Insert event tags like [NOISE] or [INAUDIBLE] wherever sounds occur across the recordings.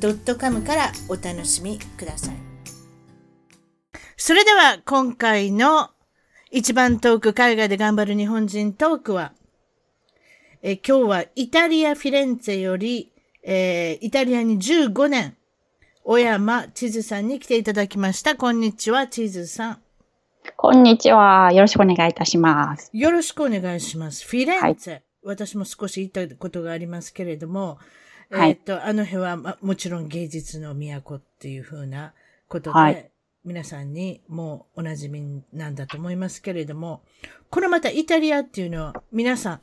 .com からお楽しみください。それでは今回の一番トーク海外で頑張る日本人トークは、え今日はイタリア・フィレンツェより、えーイタリアに15年、小山千鶴さんに来ていただきました。こんにちは、千鶴さん。こんにちは。よろしくお願いいたします。よろしくお願いします。フィレンツェ。私も少し言ったことがありますけれども、はいえっ、と、あの辺は、ま、もちろん芸術の都っていうふうなことで、はい皆さんにもうお馴染みなんだと思いますけれども、これまたイタリアっていうのは皆さん、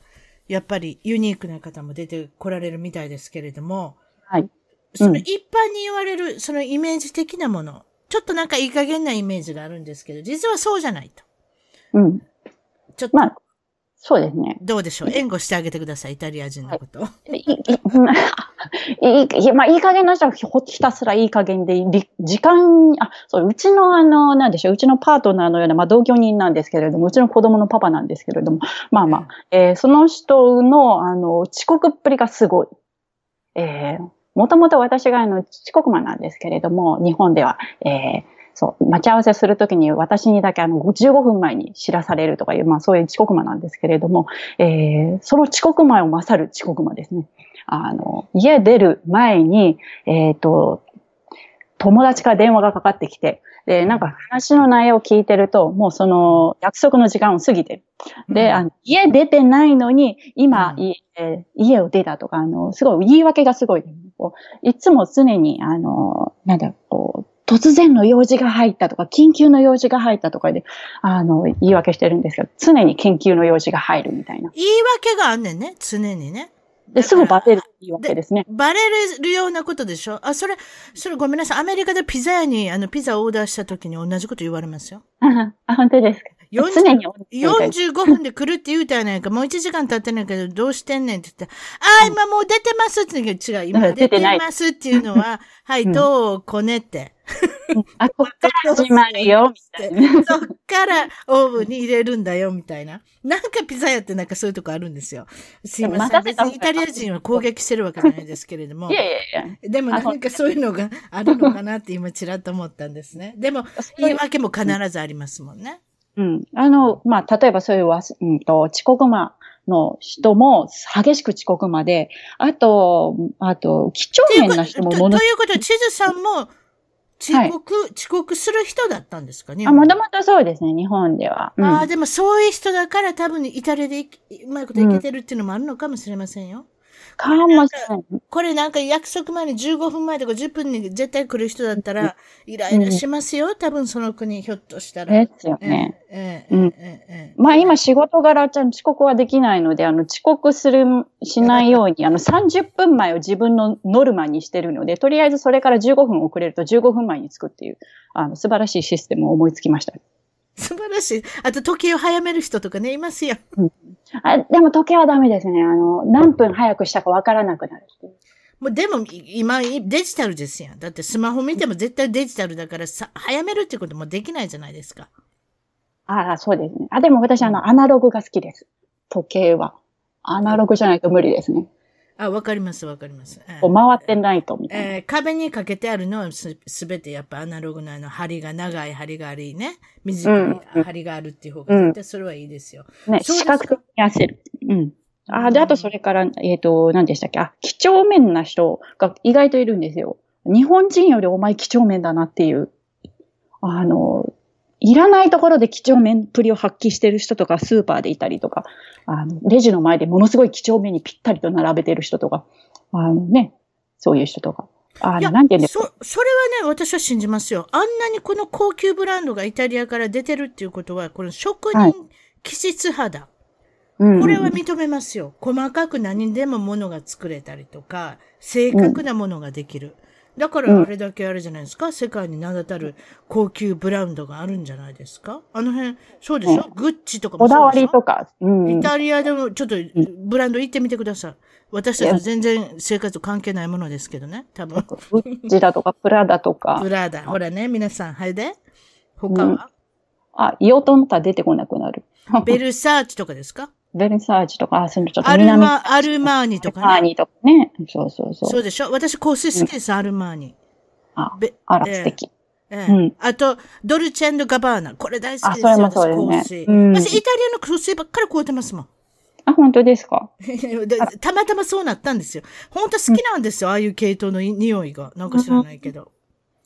やっぱりユニークな方も出てこられるみたいですけれども、はい。そのうん一般に言われるそのイメージ的なもの、ちょっとなんかいい加減なイメージがあるんですけど、実はそうじゃないと。うん。ちょっと、まあ、そうですね。どうでしょう？援護してあげてください、イタリア人のこと。いい、いいまあ、いい加減な人はひひたすらいい加減で、り時間、あ、そう、うちのあの、なんでしょう、うちのパートナーのような、まあ、同居人なんですけれども、うちの子供のパパなんですけれども、まあまあ、えーその人の、あの、遅刻っぷりがすごい。えーもともと私があの、遅刻魔なんですけれども、日本では、えーそう、待ち合わせするときに私にだけあの、15分前に知らされるとかいう、まあそういう遅刻魔なんですけれども、えーその遅刻魔を勝る遅刻魔ですね。あの、家出る前に、えっ、と、友達から電話がかかってきて、で、なんか話の内容を聞いてると、もうその約束の時間を過ぎてる。で、あの家出てないのに、今、うえー家を出たとか、あの、すごい言い訳がすごい。こういつも常に、あの、なんだ、こう、突然の用事が入ったとか、緊急の用事が入ったとかで、あの、言い訳してるんですけど、常に緊急の用事が入るみたいな。言い訳があんねんね、常にね。で、すぐバテる言い訳ですね。バレるようなことでしょ？あ、それ、それごめんなさい。アメリカでピザ屋に、あの、ピザをオーダーした時に同じこと言われますよ。[LAUGHS] あ、本当ですか？40常に45分で来るって言うたやないか。もう1時間経ってないけど、どうしてんねんって言って、ああ、今もう出てますって言うけど、違う、今うん出てますっていうのは、はい、うんどうこねって。あ、こっから始まるよ、[LAUGHS] みたいな。そっからオーブンに入れるんだよ、みたいな。なんかピザ屋ってなんかそういうとこあるんですよ。すいません。別にイタリア人は攻撃してるわけじゃないですけれどもい。やいやいや。でもなんかそういうのがあるのかなって今ちらっと思ったんですね。でも言い訳も必ずありますもんね。うん。あの、まあ、例えばそういうわす、うんと、遅刻魔の人も激しく遅刻魔で、あと、あと、几帳面な人もとものということは、地図さんも遅刻、遅刻する人だったんですかね。あ、もともとそうですね、日本では。うんああ、でもそういう人だから多分イタリアでうまいこといけてるっていうのもあるのかもしれませんよ。かもしれない。これなんか約束前に15分前とか10分に絶対来る人だったら、イライラしますよ。多分その国、ひょっとしたら。ですよね。まあ今仕事柄ちゃん遅刻はできないので、あの遅刻する、しないように、あの30分前を自分のノルマにしてるので、とりあえずそれから15分遅れると15分前に着くっていう、あの素晴らしいシステムを思いつきました。[LAUGHS] 素晴らしい。あと時計を早める人とかね、いますよ。あでも時計はダメですね。あの、何分早くしたかわからなくなる。もうでも、い今、デジタルですやん。だってスマホ見ても絶対デジタルだからさ、早めるってこともできないじゃないですか。ああ、そうですね。あ、でも私、あの、アナログが好きです。時計は。アナログじゃないと無理ですね。あ、わかります、わかります。ええこう回ってないと、みたいな。えー壁にかけてあるのはすすべてやっぱアナログのあの針が長い針がありね、短い針があるっていう方が絶対それはいいですよ。うです視覚的に焦る。うん。あ、で、あとそれから、えっ、と、何でしたっけ？あ、几帳面な人が意外といるんですよ。日本人よりお前几帳面だなっていう。あの、いらないところで几帳面っぷりを発揮してる人とか、スーパーでいたりとか、あの、レジの前でものすごい几帳面にぴったりと並べてる人とか、あのね、そういう人とか。あの、なんて言うんですか？そ、それはね、私は信じますよ。あんなにこの高級ブランドがイタリアから出てるっていうことは、この職はい人気質肌。うんこれは認めますよ。細かく何にでもものが作れたりとか、正確なものができる。だからあれだけあれじゃないですか、世界に名だたる高級ブランドがあるんじゃないですかあの辺、そうでしょ、グッチとかもこだわそうでしょ？りとか、うん。イタリアでもちょっとブランド行ってみてください。私たちと全然生活関係ないものですけどね。多分。グッチだとか、プラダとかブ、ラーダ。ほらね、皆さん、はいで。他は、あ、イオトンタ出てこなくなる。ベルサーチとかですか？ベルサーチとか、あ、そのちょっとアル南マ、アルマーニとかね。アーニーとかね。そうそうそう。そうでしょ？私香水好きです、アルマーニ。あべあら、ええ素敵。ええうんあと、ドルチェガバーナ。これ大好きですよ。あそれもそうですね。うん私、イタリアの香水ばっかり買うてますもん。あ、本当ですか？[LAUGHS] でたまたまそうなったんですよ。本当好きなんですよ。ああいう系統のい匂いが。なんか知らないけど。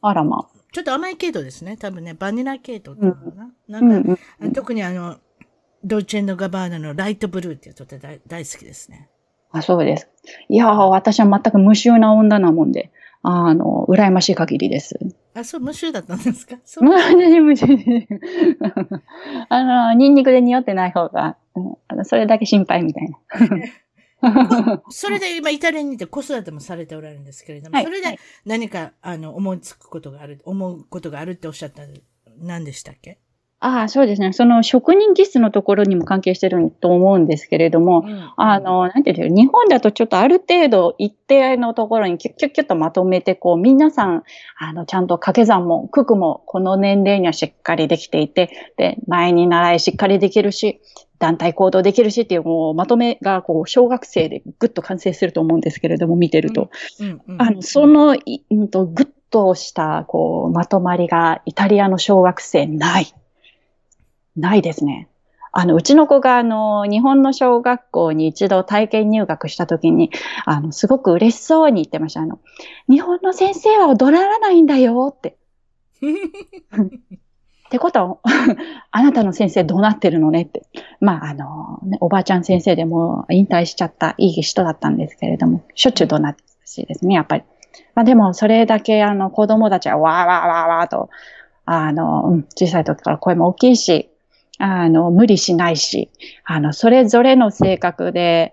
あらま。ちょっと甘い系統ですね。多分ね、バニラ系統っていうのかな。うんなんか、うん。特にあの、ドルチェガバーナのライトブルーっていうとって大大好きですね。あ、そうです。いやー、私は全く無臭な女なもんで、あの、羨ましい限りです。あ、そう、無臭だったんですか？そう。[LAUGHS] 無臭無臭 [LAUGHS] あの、ニンニクで匂ってない方が、うんあのそれだけ心配みたいな。[LAUGHS] それで今イタリアにいて子育てもされておられるんですけれども、はいそれではい何か、あの、思いつくことがある、思うことがあるっておっしゃった何でしたっけ？ああ、そうですね。その職人気質のところにも関係してると思うんですけれども、うんあの、なんていうん。日本だとちょっとある程度一定のところにキュッキュッキュッとまとめて、こう、皆さん、あの、ちゃんと掛け算も、九九も、この年齢にはしっかりできていて、で、前に習いしっかりできるし、団体行動できるしっていう、もう、まとめが、こう、小学生でぐっと完成すると思うんですけれども、見てると。あの、その、いうんと、ぐっとした、こう、まとまりが、イタリアの小学生ない。ないですね。あの、うちの子が、あの、日本の小学校に一度体験入学した時に、あの、すごく嬉しそうに言ってました。あの、日本の先生は踊らないんだよって。[LAUGHS] ってことは、あなたの先生どうなってるのねって。まあ、あの、ねおばあちゃん先生でも引退しちゃったいい人だったんですけれども、しょっちゅう怒鳴ってほしいですね、やっぱり。まあでも、それだけあの子供たちはわーわーわーわーと、あの、うん小さい時から声も大きいし、あの、無理しないし、あの、それぞれの性格で、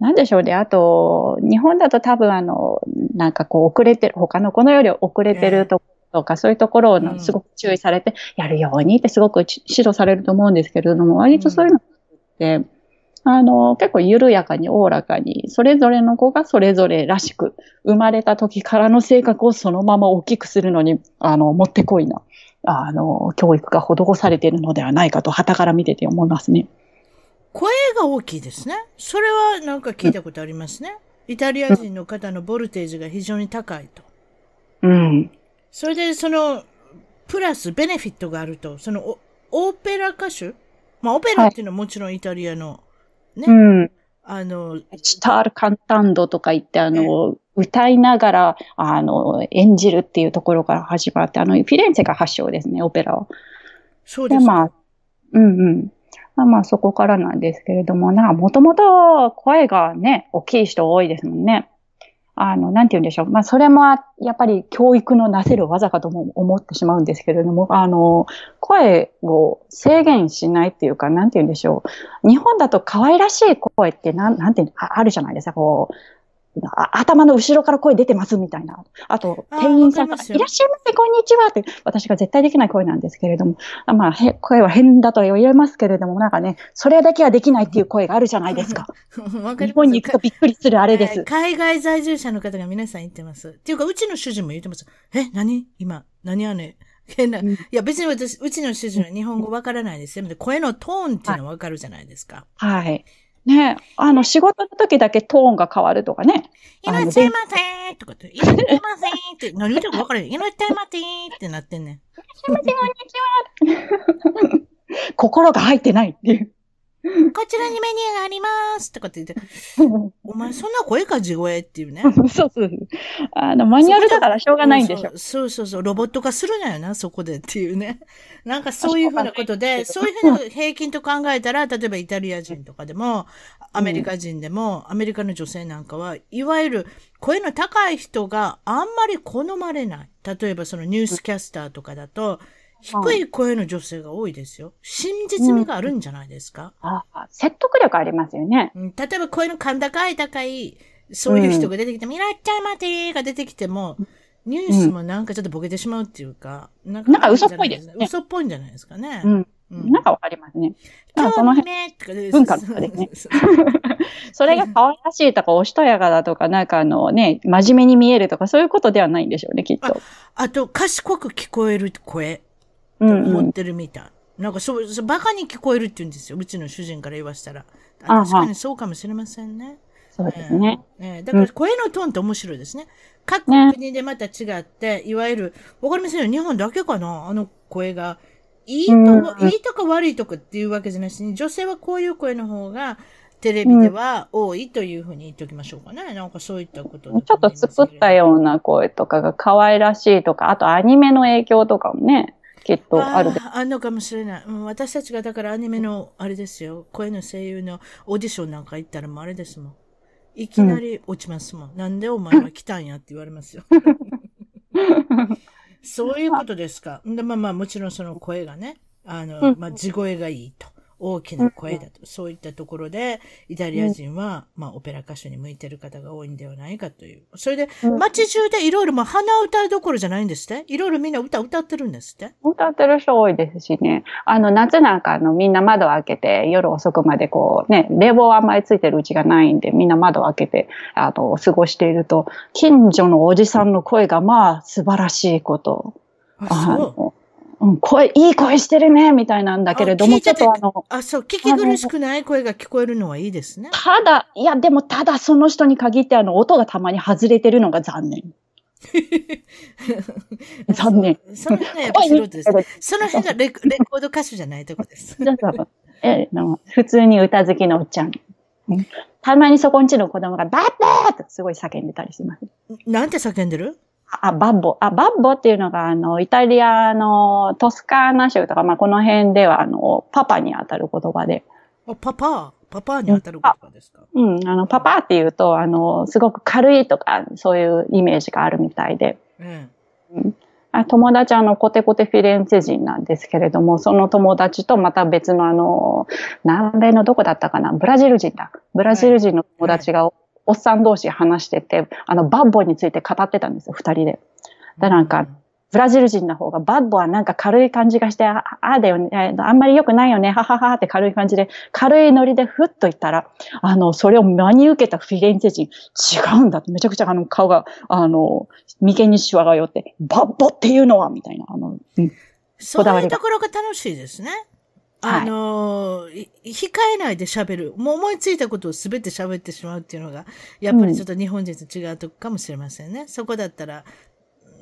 なんでしょうね。あと、日本だと多分あの、なんかこう遅れてる、他の子のより遅れてるとか、そういうところをうんすごく注意されて、やるようにってすごく指導されると思うんですけれども、割とそういうのって、あの、結構緩やかに、おおらかに、それぞれの子がそれぞれらしく、生まれた時からの性格をそのまま大きくするのに、あの、もってこいな、あの、教育が施されているのではないかと、旗から見てて思いますね。声が大きいですね。それはなんか聞いたことありますね。イタリア人の方のボルテージが非常に高いと。うん。それで、その、プラスベネフィットがあると、そのオ、オペラ歌手？まあ、オペラっていうのはもちろんイタリアの、ね、うん。あの、スタールカンタンドとか言って、あの、歌いながら、あの、演じるっていうところから始まって、あの、フィレンツェが発祥ですね、オペラは。で、そうですか。まあ、うんうん。まあまあ、そこからなんですけれども、な、もともと声がね、大きい人多いですもんね。あの、なんて言うんでしょう。まあ、それも、やっぱり教育のなせる技かとも思ってしまうんですけれども、あの、声を制限しないっていうか、なんて言うんでしょう。日本だと可愛らしい声って、なん、なんてあるじゃないですか、こう。あ頭の後ろから声出てますみたいな。あと、あー店員さんがいらっしゃいませ、こんにちはって、私が絶対できない声なんですけれども、あまあ、へ声は変だとは言えますけれども、なんかね、それだけはできないっていう声があるじゃないですか。[LAUGHS] わかります日本に行くとびっくりするあれです。海外在住者の方が皆さん言ってます。っていうか、うちの主人も言ってます。え、何？今、何やねん。変な。うんいや、別に私、うちの主人は日本語わからないですよ。で声のトーンっていうのはわかるじゃないですか。はい。ねあの、仕事の時だけトーンが変わるとかね。いらっしゃいませーとかって、いらっしゃいませーって、何言ってるか分からへん。いらっしゃいませーってなってんねん。[LAUGHS] 心が入ってないっていう。こちらにメニューがありますとかって言って、[LAUGHS] お前そんな声か地声っていうね。そうそう。あの、マニュアルだからしょうがないんでしょ。そうそうそう、ロボット化するなよな、そこでっていうね。なんかそういうふうなことで、そういうふうな平均と考えたら、例えばイタリア人とかでも、アメリカ人でも、アメリカの女性なんかは、いわゆる声の高い人があんまり好まれない。例えばそのニュースキャスターとかだと、低い声の女性が多いですよ。真実味があるんじゃないですか、あ説得力ありますよね。うん例えば声の甲高い高い、そういう人が出てきても、いらっしゃいませーが出てきても、ニュースもなんかちょっとボケてしまうっていうか、なんなんか嘘っぽいですね嘘っぽいんじゃないですかね。うん。うんなんかわかりますね。まあそ今日の辺ねとかで文化とかでねそれが可愛らしいとか、おしとやかだとか、なんかあのね、真面目に見えるとか、そういうことではないんでしょうね、きっと。あと、賢く聞こえる声。思ってるみたい。なんかそう、バカに聞こえるって言うんですよ。うちの主人から言わしたら。確かにそうかもしれませんね。そうですね。ええだから声のトーンって面白いですね。各ね国でまた違って、いわゆる、わかりませんよ。日本だけかな？あの声が。いいとうんこ、いいとか悪いとかっていうわけじゃなしに、女性はこういう声の方が、テレビでは多いというふうに言っておきましょうかね。なんかそういったことだちょっと作ったよような声とかが可愛らしいとか、あとアニメの影響とかもね、きっとあるで。ああんのかもしれない、うん。私たちがだからアニメの、あれですよ、声の声優のオーディションなんか行ったらもうあれですもん。いきなり落ちますもん。なんでお前は来たんやって言われますよ。[LAUGHS] そういうことですか。でまあまあもちろんその声がね、あの、うんまあ地声がいいと。大きな声だと。そういったところで、イタリア人は、まあオペラ歌手に向いてる方が多いんではないかという。それで、うん街中でいろいろ、まあ鼻歌どころじゃないんですって？いろいろみんな歌歌ってるんですって？歌ってる人多いですしね。あの、夏なんかあの、みんな窓を開けて、夜遅くまでこうね、冷房あんまりついてるうちがないんで、みんな窓を開けて、あの、過ごしていると、近所のおじさんの声がまあ、素晴らしいこと。あ、あそう。のうん、声、いい声してるね、みたいなんだけれども、ちょってとあの、あ、そう、聞き苦しくない声が聞こえるのはいいですね。ただ、いや、でもただその人に限ってあの、音がたまに外れてるのが残念。[LAUGHS] 残念。その辺がやっぱ素人です。その辺がレコレコード歌手じゃないとこです。[LAUGHS] えあの普通に歌好きのおっちゃん。うんたまにそこんちの子供がバッバーってすごい叫んでたりします。なんて叫んでる？あ、バッボ。あ、バッボっていうのが、あの、イタリアのトスカーナ州とか、まあ、この辺では、あの、パパに当たる言葉で。あ、パパ？パパに当たる言葉ですか？うん、あの、パパっていうと、あの、すごく軽いとか、そういうイメージがあるみたいで。えあ友達はあの、コテコテフィレンツェ人なんですけれども、その友達とまた別のあの、南米のどこだったかな？ブラジル人だ。ブラジル人の友達がおっさん同士話してて、あの、バッボについて語ってたんですよ、二人で。えでなんか、ブラジル人の方が、バッボはなんか軽い感じがして、あああだよね、ああんまり良くないよね、はははって軽い感じで、軽いノリでふっと言ったら、あの、それを真に受けたフィレンツェ人、違うんだって、めちゃくちゃあの顔が、あの、眉間にシワが寄って、バッボっていうのは、みたいな、あの、うんそういうところが楽しいですね。はいあのー、い控えないで喋る。もう思いついたことを全て喋ってしまうっていうのが、やっぱりちょっと日本人と違うとこかもしれませんね。そこだったら、うん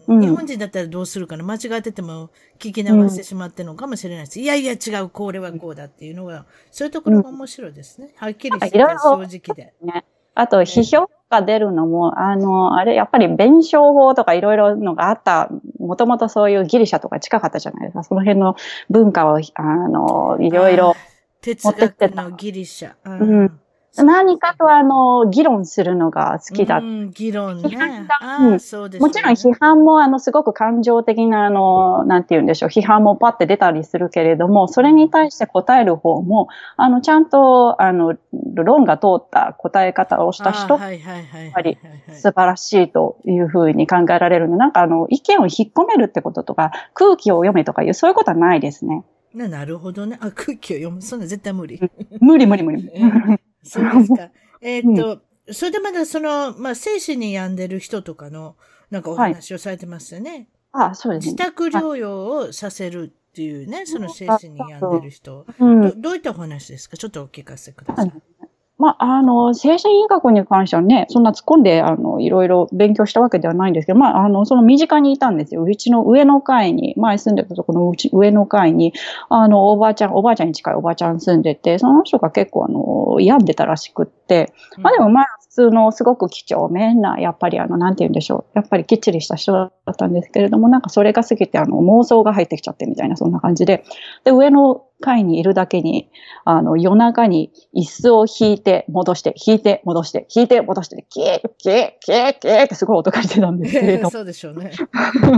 日本人だったらどうするかな間違ってても聞き流してしまってるのかもしれないです。いやいや違う、これはこうだっていうのが、そういうところが面白いですね。はっきりして正直で。ね。あと、批評が出るのも、あの、あれ、やっぱり弁証法とかいろいろのがあった、もともとそういうギリシャとか近かったじゃないですか。その辺の文化を、あの、いろいろ、哲学のギリシャ。うん何かとあの、議論するのが好きだ。うん、議論ね批判が。そうです、ね。もちろん批判もあの、すごく感情的なあの、なんて言うんでしょう、批判もパッて出たりするけれども、それに対して答える方も、あの、ちゃんと、あの、論が通った答え方をした人ああはいはいはいはいぱり素晴らしいというふうに考えられるの。なんかあの、意見を引っ込めるってこととか、空気を読めとかいう、そういうことはないですね。ななるほどね。あ、空気を読む。そんな絶対無理。無理無理無理。うん [LAUGHS] そうですか。えーっと、それでまだその、まあ、精神に病んでる人とかの、なんかお話をされてますよね。あそうです自ね。宅療養をさせるっていうね、その精神に病んでる人。うんど。どういったお話ですか？ちょっとお聞かせください。まあ、あの、精神医学に関してはね、そんな突っ込んで、あの、いろいろ勉強したわけではないんですけど、まあ、あの、その身近にいたんですよ。うちの上の階に、前住んでたとこのうち上の階に、あの、おばあちゃん、おばあちゃんに近いおばあちゃん住んでて、その人が結構、あの、病んでたらしくって、まあでもまあ、普通のすごく几帳面な、やっぱりあの、なんて言うんでしょう。やっぱりきっちりした人だったんですけれども、なんかそれが過ぎて、あの、妄想が入ってきちゃってみたいな、そんな感じで。で、上の階にいるだけに、あの、夜中に椅子を引いて、戻して、引いて、戻して、引いて、戻して、キー、キー、キー、キーってすごい音がしてたんですけれど。[LAUGHS] そうでしょうね。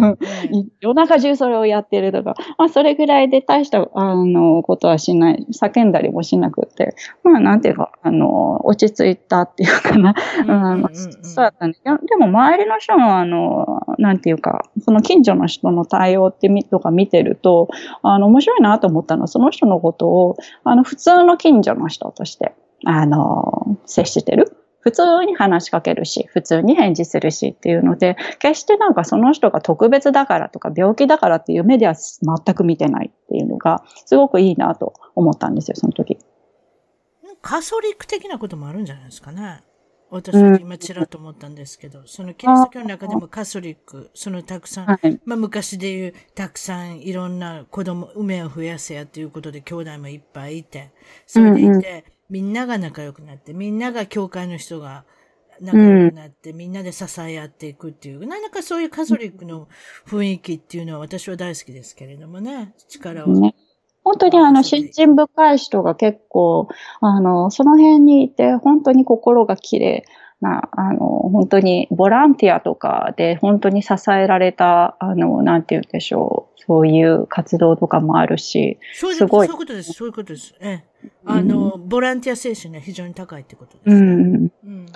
[LAUGHS] 夜中中それをやってるとか、まあ、それぐらいで大した、あの、ことはしない。叫んだりもしなくて、まあ、なんていうか、あの、落ち着いたっていうかな。うん、そうだったね。でも、周りの人の、あの、なんていうか、その近所の人の対応ってみ、とか見てると、あの、面白いなと思ったのは、その人のことを、あの、普通の近所の人として、あの、接してる。普通に話しかけるし、普通に返事するしっていうので、決してなんかその人が特別だからとか病気だからっていう目では全く見てないっていうのが、すごくいいなと思ったんですよ、その時。カソリック的なこともあるんじゃないですかね。私は今ちらっと思ったんですけど、うん、そのキリスト教の中でもカソリック、そのたくさん、はい、まあ昔で言う、たくさんいろんな子供、梅を増やせやっていうことで兄弟もいっぱいいて、それでいて、うんうん、みんなが仲良くなって、みんなが教会の人が仲良くなって、うん、みんなで支え合っていくっていう、なんかそういうカソリックの雰囲気っていうのは私は大好きですけれどもね、力を。ね本当にあの、信心深い人が結構、あの、その辺にいて、本当に心が綺麗な、あの、本当にボランティアとかで本当に支えられた、あの、なんて言うんでしょう、そういう活動とかもあるし、すごい。そういうことです、そういうことです。ええ。あの、うん、ボランティア精神が非常に高いってことです、ね。うん。うん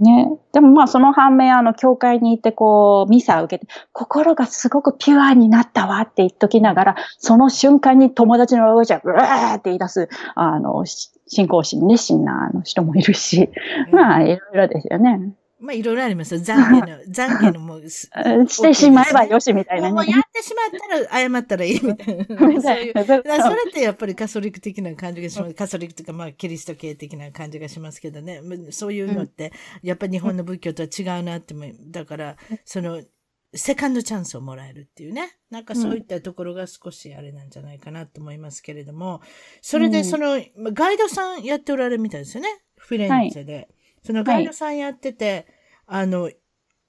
ね。でもまあその反面、あの、教会に行ってこう、ミサを受けて、心がすごくピュアになったわって言っときながら、その瞬間に友達の上じゃ、うわーって言い出す、あの、信仰心熱心な人もいるし、まあいろいろですよね。まあ、いろいろありますよ。懺悔の、[LAUGHS] 懺悔のもう、してしまえばよしみたいな、ね。もうやってしまったら謝ったらいいみたいな。[LAUGHS] そういう。[LAUGHS] それってやっぱりカソリック的な感じがします。カソリックとか、まあ、キリスト系的な感じがしますけどね。そういうのって、やっぱり日本の仏教とは違うなっても、だから、その、セカンドチャンスをもらえるっていうね。なんかそういったところが少しあれなんじゃないかなと思いますけれども、それでその、ガイドさんやっておられるみたいですよね。フィレンツェで。はいそのガイドさんやってて、はい、あの、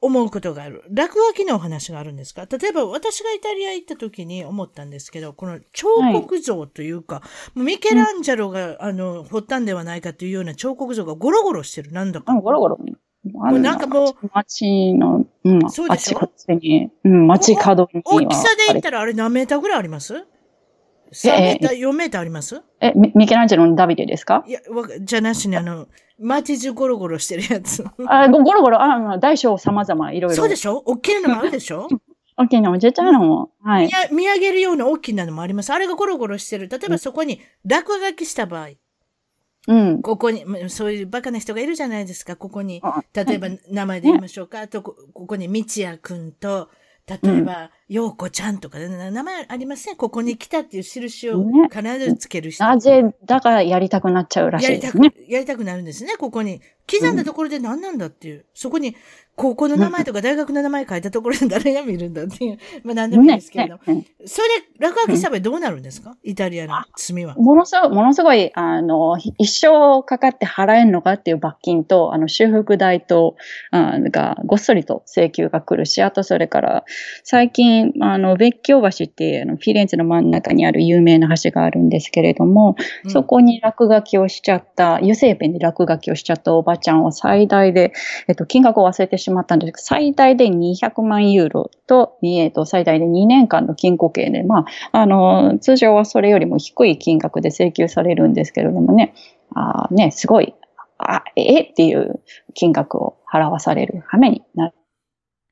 思うことがある。落書きのお話があるんですか？例えば私がイタリア行った時に思ったんですけど、この彫刻像というか、はい、ミケランジェロが、あの、掘ったんではないかというような彫刻像がゴロゴロしてる。なんだか。ゴロゴロ。もうなんかもう、街の、うん、そうでしょ？あっちに、うん、街角に。大きさで言ったらあれ何メーターぐらいあります？?3 メーター、4メーターあります？え、ミケランジェロのダビデですか？いや、じゃなしにあの、街中ゴロゴロしてるやつ。あ、ゴロゴロ、あ、大小様々いろいろ。そうでしょ？大きいのもあるでしょ？[LAUGHS] 大きいのも、ちっちゃいのも。はい。見上げるような大きなのもあります。あれがゴロゴロしてる。例えばそこに落書きした場合。うん。ここに、そういうバカな人がいるじゃないですか、ここに。例えば名前で言いましょうか。あと、ここに道也くんと、例えば、ようこちゃんとか、名前ありません？ここに来たっていう印を必ずつける人。なぜ、だからやりたくなっちゃうらしいですね。やりたく、やりたくなるんですね、ここに。刻んだところで何なんだっていう。そこに、高校の名前とか大学の名前書いたところで誰が見るんだっていう。[LAUGHS] まあ何でもいいですけれど。それで落書きした場合どうなるんですか、イタリアの罪は。ものすごい、ものすごい、あの、一生かかって払えんのかっていう罰金と、あの、修復代と、あがごっそりと請求が来るし、あとそれから、最近、あの、別居橋っていう、あの、フィレンツェの真ん中にある有名な橋があるんですけれども、うん、そこに落書きをしちゃった、油性ペンで落書きをしちゃったおばちゃんは最大で、えっと、金額を忘れてしまったんですけど、最大で200万ユーロと、えっと、最大で2年間の禁錮刑で、まあ、あの、通常はそれよりも低い金額で請求されるんですけれどもね、あね、すごい、あ、えっていう金額を払わされる羽目にな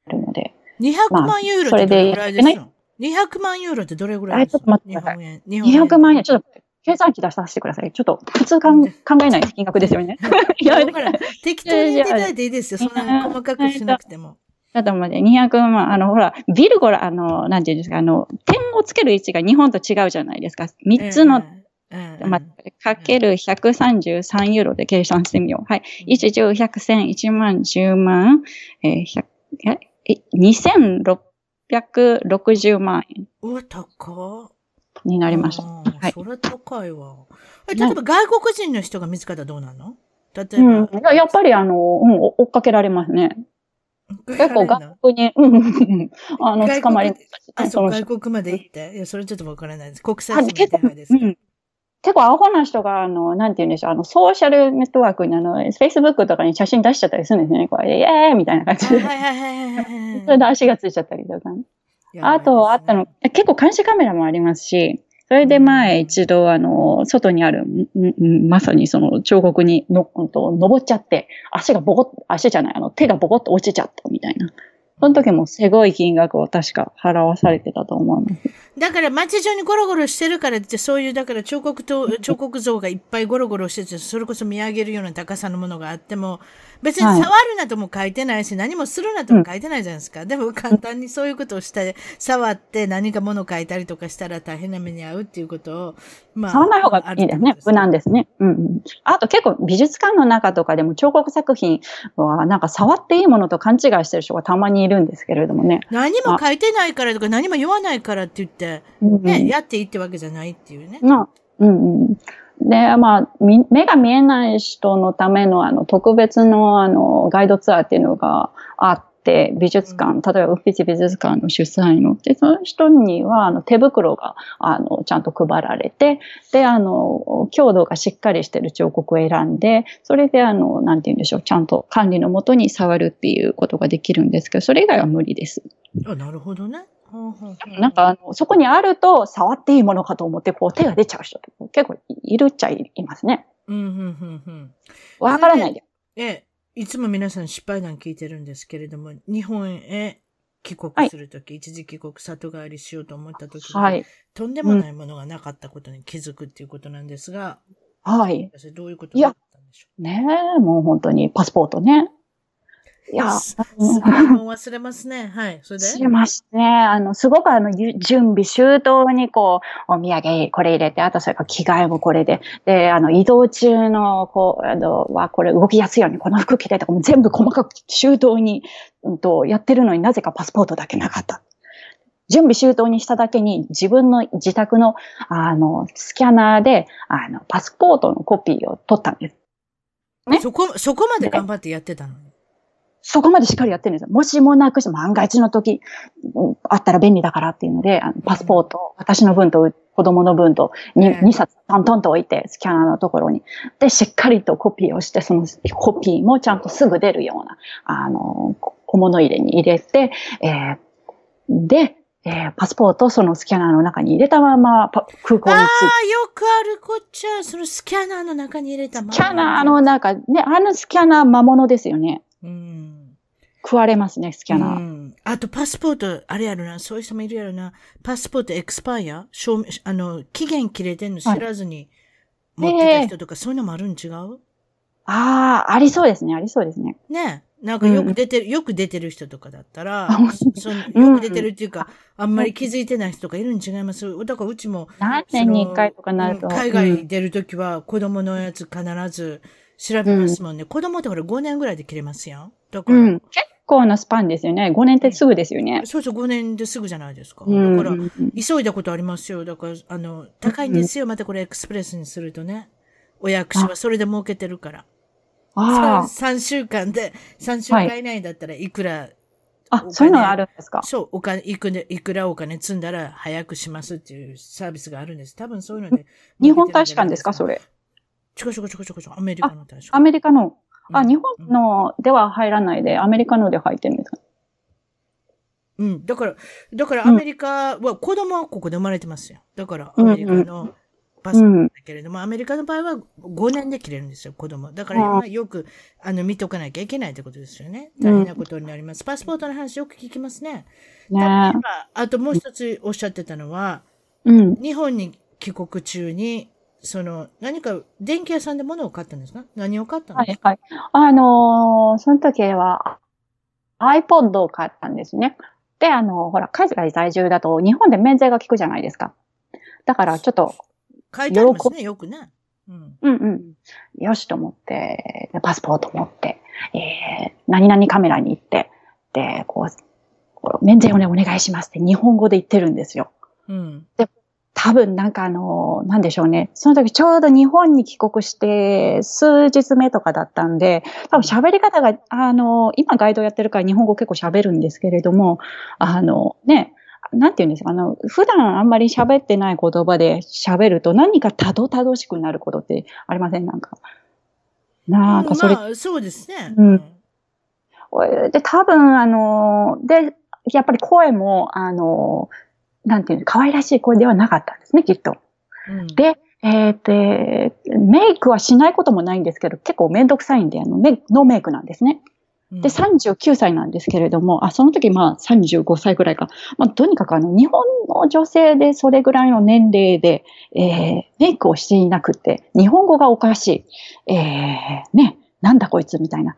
るので。200万ユーロってどれぐらいですか、まあ、200万ユーロってどれぐらい？ですかちょっと待ってください。200万円、ちょっと計算機出させてください。ちょっと普通かん考えない金額ですよね。[LAUGHS] いや、だから、[LAUGHS] 適当にいただいていいですよ。そんな細かくしなくても。ちょっと待って、200万、あの、ほら、ビルゴラ、あの、なんていうんですか、あの、点をつける位置が日本と違うじゃないですか。3つの、えー、まあ、かける133ユーロで計算してみよう。はい。1、10、100、1000、1万、10万、えー、100、え、2660万円。うわ、高になりました。はい。それ高いわ。例えば外国人の人が見つかったらどうなの？例えば、うん。やっぱりあの、うん、追っかけられますね。結構外国に、うん、あの、捕まりあ、そう、外国まで行って。いや、それちょっとわからないです。国際人じゃないですか？うん結構アホな人が、あの、なんて言うんでしょう、あの、ソーシャルネットワークに、あの、Facebook とかに写真出しちゃったりするんですね。これ、イエーイみたいな感じで。はいはいはいはいはい。それで足がついちゃったりとかね。あと、あったの、結構監視カメラもありますし、それで前一度、あの、外にある、まさにその彫刻にの、と登っちゃって、足がボコッ、足じゃない、あの、手がボコッと落ちちゃったみたいな。その時もすごい金額を確か払わされてたと思います。だから街中にゴロゴロしてるからって、そういう、だから彫刻と、彫刻像がいっぱいゴロゴロしてて、それこそ見上げるような高さのものがあっても、別に触るなとも書いてないし、はい、何もするなとも書いてないじゃないですか。うん、でも簡単にそういうことをして、触って何か物を書いたりとかしたら大変な目に遭うっていうことを、まあ。触らない方がいいですね。無難ですね。うん、うん。あと結構美術館の中とかでも彫刻作品はなんか触っていいものと勘違いしてる人がたまにいるんですけれどもね。何も書いてないからとか何も言わないからって言って、ね、うん、やっていいってわけじゃないっていうね。うん、うん。で、まあ、目が見えない人のための、あの、特別の、あの、ガイドツアーっていうのがあって、美術館、例えば、ウッフィチ美術館の主催の、で、その人には、あの、手袋が、あの、ちゃんと配られて、で、あの、強度がしっかりしてる彫刻を選んで、それで、あの、なんて言うんでしょう、ちゃんと管理のもとに触るっていうことができるんですけど、それ以外は無理です。あ、なるほどね。なんかあの、そこにあると触っていいものかと思って、こう手が出ちゃう人結構いるっちゃいますね。うん、うん、うん、うん。わからないで。え、いつも皆さん失敗談聞いてるんですけれども、日本へ帰国するとき、はい、一時帰国里帰りしようと思ったときに、はい、とんでもないものがなかったことに気づくっていうことなんですが、はい。どういうことだったんでしょう？ねえ、もう本当にパスポートね。いや、す忘れますね。はい。それで？忘れますね。あの、すごくあの、準備周到にこう、お土産これ入れて、あとそれから着替えもこれで、で、あの、移動中の、こう、あの、はこれ動きやすいようにこの服着てとかも全部細かく周到に、うんと、やってるのになぜかパスポートだけなかった。準備周到にしただけに自分の自宅の、あの、スキャナーで、あの、パスポートのコピーを取ったんです。ね。そこ、そこまで頑張ってやってたの？に。そこまでしっかりやってるんですよ。もしもなくして、万が一の時、あったら便利だからっていうので、あのパスポート、私の分と子供の分と 2, 2冊トントンと置いて、スキャナーのところに。で、しっかりとコピーをして、そのコピーもちゃんとすぐ出るような、あの、小物入れに入れて、えー、で、えー、パスポートをそのスキャナーの中に入れたまま空港に着いて。ああ、よくあるこっちゃ。そのスキャナーの中に入れたまま。スキャナーの中、ね、あのスキャナー魔物ですよね。うん。食われますね、スキャナー。うん。あと、パスポート、あれやろな、そういう人もいるやろな。パスポートエクスパイア証あの、期限切れてんの知らずに持ってた人とか、そういうのもあるん違う？ああ、ありそうですね、ありそうですね。ねなんかよく出てる、うん、よく出てる人とかだったら、[LAUGHS] そよく出てるっていうか、うん、あんまり気づいてない人とかいるん違いますだからうちも、何年に一回とかなると。海外出るときは子供のやつ必ず調べますもんね。うん、子供ってほら5年ぐらいで切れますやん。だから、結構なスパンですよね。5年ってすぐですよね。そうそう、5年ですぐじゃないですか。だから、急いだことありますよ。だから、あの、高いんですよ。またこれエクスプレスにするとね。お役所はそれで儲けてるから。ああ。3週間で、3週間以内だったらいくら、はい、あ、そういうのがあるんですか？そう、お金、いくら、いくらお金積んだら早くしますっていうサービスがあるんです。多分そういうので。日本大使館ですか？それ。ちょこちょこちょこちょこちょこ、アメリカの大使館。アメリカの。あ、日本のでは入らないで、アメリカので入ってるんですかうん。だから、だからアメリカは、子供はここで生まれてますよ。だから、アメリカのパスポートだけれども、アメリカの場合は5年で切れるんですよ、子供。だから、よく、あの、見とかなきゃいけないってことですよね。大変なことになります。パスポートの話よく聞きますね。あともう一つおっしゃってたのは、うん、日本に帰国中に、その、何か電気屋さんで物を買ったんですか？何を買ったんですかはい、はい。あのー、その時は iPod を買ったんですね。で、あの、ほら、海外在住だと日本で免税が効くじゃないですか。だからちょっと、書いてありますね、よくね。うん、うんうんよしと思って、パスポート持って、えー、何々カメラに行って、で、こう、免税をね、お願いしますって日本語で言ってるんですよ。うん、で、多分なんかあの、なんでしょうね。その時ちょうど日本に帰国して数日目とかだったんで、多分喋り方が、あの、今ガイドやってるから日本語結構喋るんですけれども、あの、ね、なんていうんですか、あの、普段あんまり喋ってない言葉で喋ると何かたどたどしくなることってありません？なんか。なんかそれ。まあ、そうですね。うんで、多分、あの、で、やっぱり声も、あの、なんていうの、可愛らしい声ではなかったんですね、きっと。うん、で、えー、で、メイクはしないこともないんですけど、結構めんどくさいんで、あの、メノーメイクなんですね。で、39歳なんですけれども、あ、その時まあ35歳ぐらいか。まあ、とにかくあの、日本の女性でそれぐらいの年齢で、えー、メイクをしていなくて、日本語がおかしい。えー、ね、なんだこいつみたいな。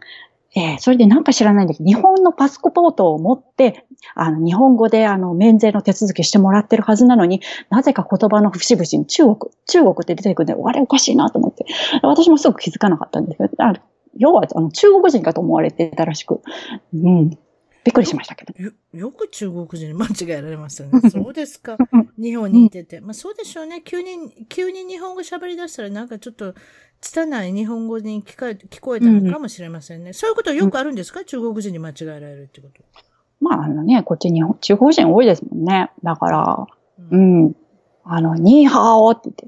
えー、それでなんか知らないんだけど、日本のパスポートを持って、あの、日本語であの、免税の手続きしてもらってるはずなのに、なぜか言葉の節々に中国、中国って出てくるんで、あれおかしいなと思って。私もすぐ気づかなかったんですけど、要は、あの、中国人かと思われてたらしく。うん。びっくりしましたけど。よ、よく中国人に間違えられますよね。そうですか。日本にいてて。まあそうでしょうね。急に、急に日本語喋り出したらなんかちょっと、拙い日本語に聞か聞こえたのかもしれませんね。うん、そういうことよくあるんですか、うん、中国人に間違えられるってこと。まあ、あのね、こっち日本、中国人多いですもんね。だから、うん、うん、あの、ニーハオって言って、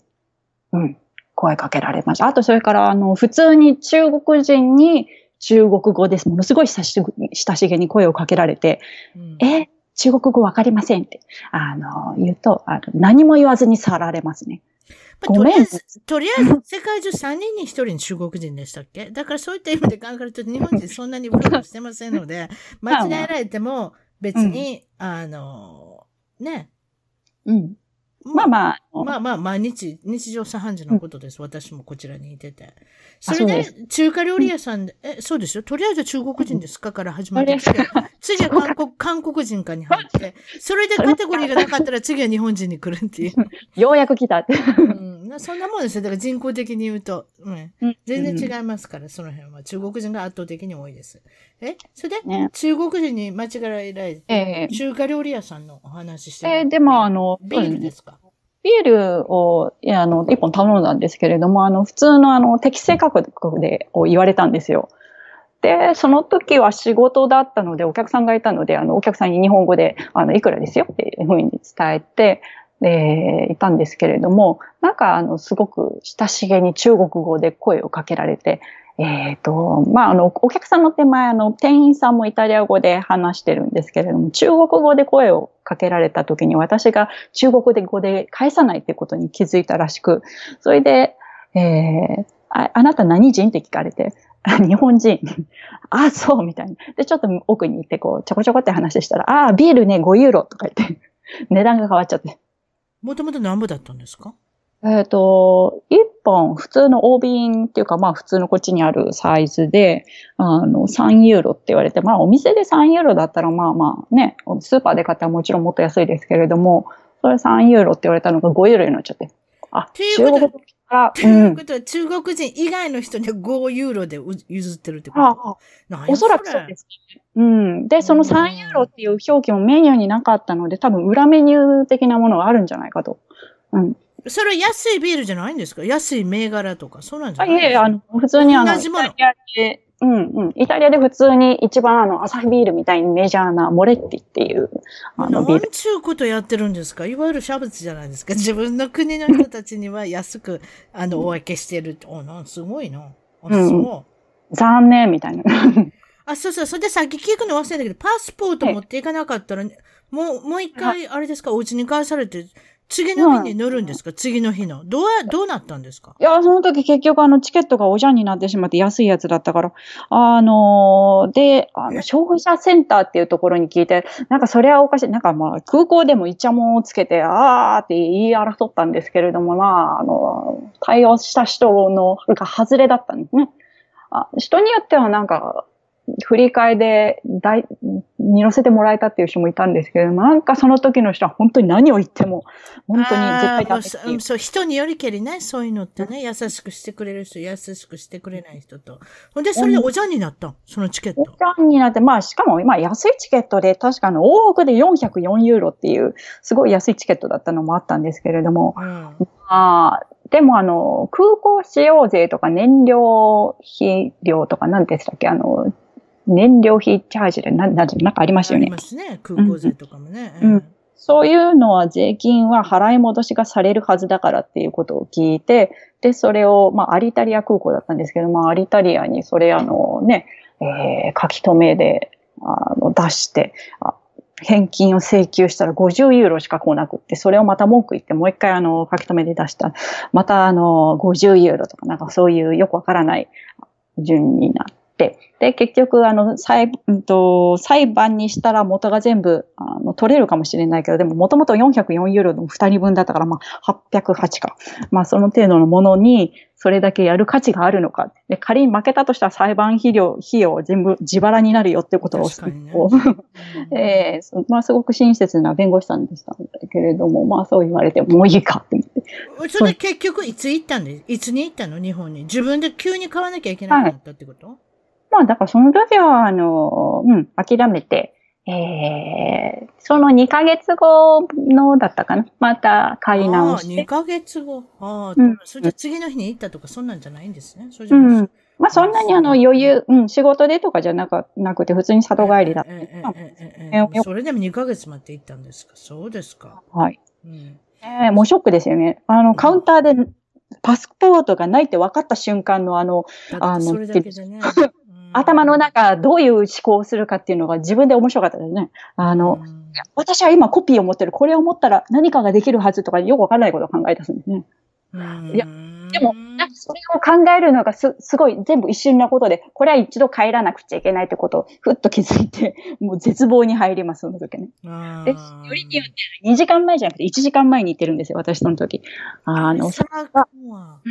うん。声かけられました。あと、それから、あの、普通に中国人に中国語です。ものすごい親し親しげに声をかけられて、うん、え、中国語わかりませんって、あの、言うと、あの何も言わずに去られますね。ごめん。とりあえず、世界中3人に1人に中国人でしたっけ？だからそういった意味で考えると、日本人そんなにブログしてませんので、間違えられても別に、うん、あの、ね。うん。まあまあ。まあまあ、毎日、日常茶飯事のことです。うん、私もこちらにいてて。それで、中華料理屋さんで、え、そうですよ。とりあえず中国人ですかから始まって、次は韓国、韓国人かに入って、それでカテゴリーがなかったら次は日本人に来るっていう。[LAUGHS] ようやく来たって。うんそんなもんですよ。だから人口的に言うと、うん、全然違いますから、その辺は。中国人が圧倒的に多いです。え？それで、ね、中国人に間違えられて、えー、中華料理屋さんのお話してえー、でもあの、ビールですか、ビールを、あの、一本頼んだんですけれども、あの、普通のあの、適正価格で、を言われたんですよ。で、その時は仕事だったので、お客さんがいたので、あの、お客さんに日本語で、あの、いくらですよ？っていうふうに伝えて、えー、いたんですけれども、なんか、あの、すごく親しげに中国語で声をかけられて、えっ、ー、と、まあ、あの、お客さんの手前、あの、店員さんもイタリア語で話してるんですけれども、中国語で声をかけられた時に私が中国語で返さないってことに気づいたらしく、それで、えー、ああなた何人って聞かれて、日本人。[LAUGHS] あ、そう、みたいな。で、ちょっと奥に行って、こう、ちょこちょこって話したら、ああ、ビールね、5ユーロとか言って、値段が変わっちゃって。もともと何部だったんですか？えっ、ー、と、一本普通の大瓶っていうか、まあ普通のこっちにあるサイズで、あの、3ユーロって言われて、まあお店で3ユーロだったらまあまあね、スーパーで買ったらもちろんもっと安いですけれども、それ3ユーロって言われたのが5ユーロになっちゃって。あ、中国から、ということは、中国人以外の人には5ユーロで譲ってるってこと？ああおそらくそうです。うん。で、その3ユーロっていう表記もメニューになかったので、多分裏メニュー的なものがあるんじゃないかと。うん。それ安いビールじゃないんですか？安い銘柄とか、そうなんじゃない？ですかあ、いえ、あの、普通にあの、同じもの。うんうん。イタリアで普通に一番あの、アサヒビールみたいにメジャーなモレッティっていう、あの、ビール。なんちゅうことやってるんですか？いわゆるシャブツじゃないですか？自分の国の人たちには安く、あの、お分けしてるって。おなん、すごいな。あ、そう。うん、残念みたいな。[LAUGHS] あ、そうそう。それでさっき聞くの忘れたけど、パスポート持っていかなかったら、もう、もう一回、あれですか、お家に返されて、次の日に乗るんですか、うん、次の日の。どうや、どうなったんですか？いや、その時結局あのチケットがおじゃんになってしまって安いやつだったから、あのー、で、あの、消費者センターっていうところに聞いて、なんかそれはおかしい。なんかまあ空港でもイチャモンをつけて、あーって言い争ったんですけれども、まあ、あの、対応した人のが外れだったんですね。あ人によってはなんか、振り替えで大に乗せてもらえたっていう人もいたんですけど、なんかその時の人は本当に何を言っても、本当に絶対ダメっていう。そう、人によりけりね、そういうのってね、優しくしてくれる人、優しくしてくれない人と。ほんで、それでおじゃんになった、そのチケット。おじゃんになって、まあ、しかも今安いチケットで、確かの、往復で404ユーロっていう、すごい安いチケットだったのもあったんですけれども、うん、まあ、でもあの、空港使用税とか燃料費料とか何でしたっけ？あの、燃料費チャージで、な、な、なんかありますよね。ありますね。空港税とかもね。うん。そういうのは税金は払い戻しがされるはずだからっていうことを聞いて、で、それを、まあ、アリタリア空港だったんですけど、まあ、アリタリアにそれ、あのね、えー、書き留めで、あの、出して、あ返金を請求したら50ユーロしか来なくって、それをまた文句言って、もう一回あの、書き留めで出した。またあの、50ユーロとか、なんかそういうよくわからない順になって、で、結局、あの、裁,、うんと、裁判にしたら元が全部、あの、取れるかもしれないけど、でも、もともと404ユーロの2人分だったから、まあ、808か。まあ、その程度のものに、それだけやる価値があるのか。で、仮に負けたとしたら裁判費用、費用全部自腹になるよってことを、ね [LAUGHS] えー、まあ、すごく親切な弁護士さんでしたけれども、まあ、そう言われてもういいかって思って。それ結局いつ行ったんでいつに行ったの？日本に。自分で急に買わなきゃいけなくなったってこと、はいまあ、だからその時は、あの、うん、諦めて、えー、その2ヶ月後のだったかなまた買い直して。ああ、2ヶ月後。ああ、うん、それじゃ次の日に行ったとか、そんなんじゃないんですね。それじゃうん。まあそんなにあの余裕、うん、仕事でとかじゃなかなくて、普通に里帰りだった。それでも2ヶ月待って行ったんですか？そうですか。はい。うん、えー、もうショックですよね。あの、カウンターでパスポートがないって分かった瞬間のあの、あの、それだけでね。[LAUGHS] 頭の中、どういう思考をするかっていうのが自分で面白かったですね。あの、私は今コピーを持ってる。これを持ったら何かができるはずとかよくわからないことを考え出すんですね。いや、でも、それを考えるのがす、すごい全部一瞬なことで、これは一度帰らなくちゃいけないってことをふっと気づいて、[LAUGHS] もう絶望に入ります、その時ね。で、よりによって2時間前じゃなくて1時間前に行ってるんですよ、私その時。あの、そ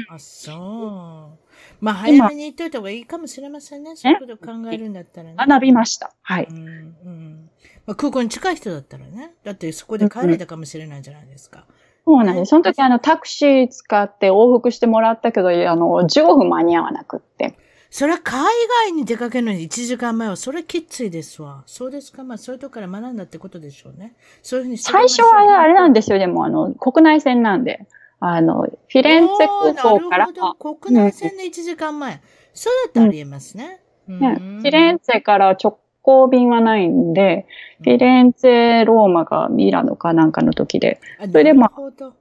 あ、そう。まあ、早めに言っといた方がいいかもしれませんね。そういうことを考えるんだったらね。学びました。はい。うん、うん。まあ、空港に近い人だったらね。だってそこで帰れたかもしれないじゃないですか。そうなんです。その時、あの、タクシー使って往復してもらったけど、あの、15分間に合わなくって。それは海外に出かけるのに1時間前は、それきついですわ。そうですか？まあ、そういうとこから学んだってことでしょうね。そういうふうに最初はあれなんですよ。でも、あの、国内線なんで。あの、フィレンツェ空港から。国内線で1時間前。そうだっありえますね。うん、ねフィレンツェから直行便はないんで、フィレンツェ、ローマがミラノかなんかの時で。それでまあ。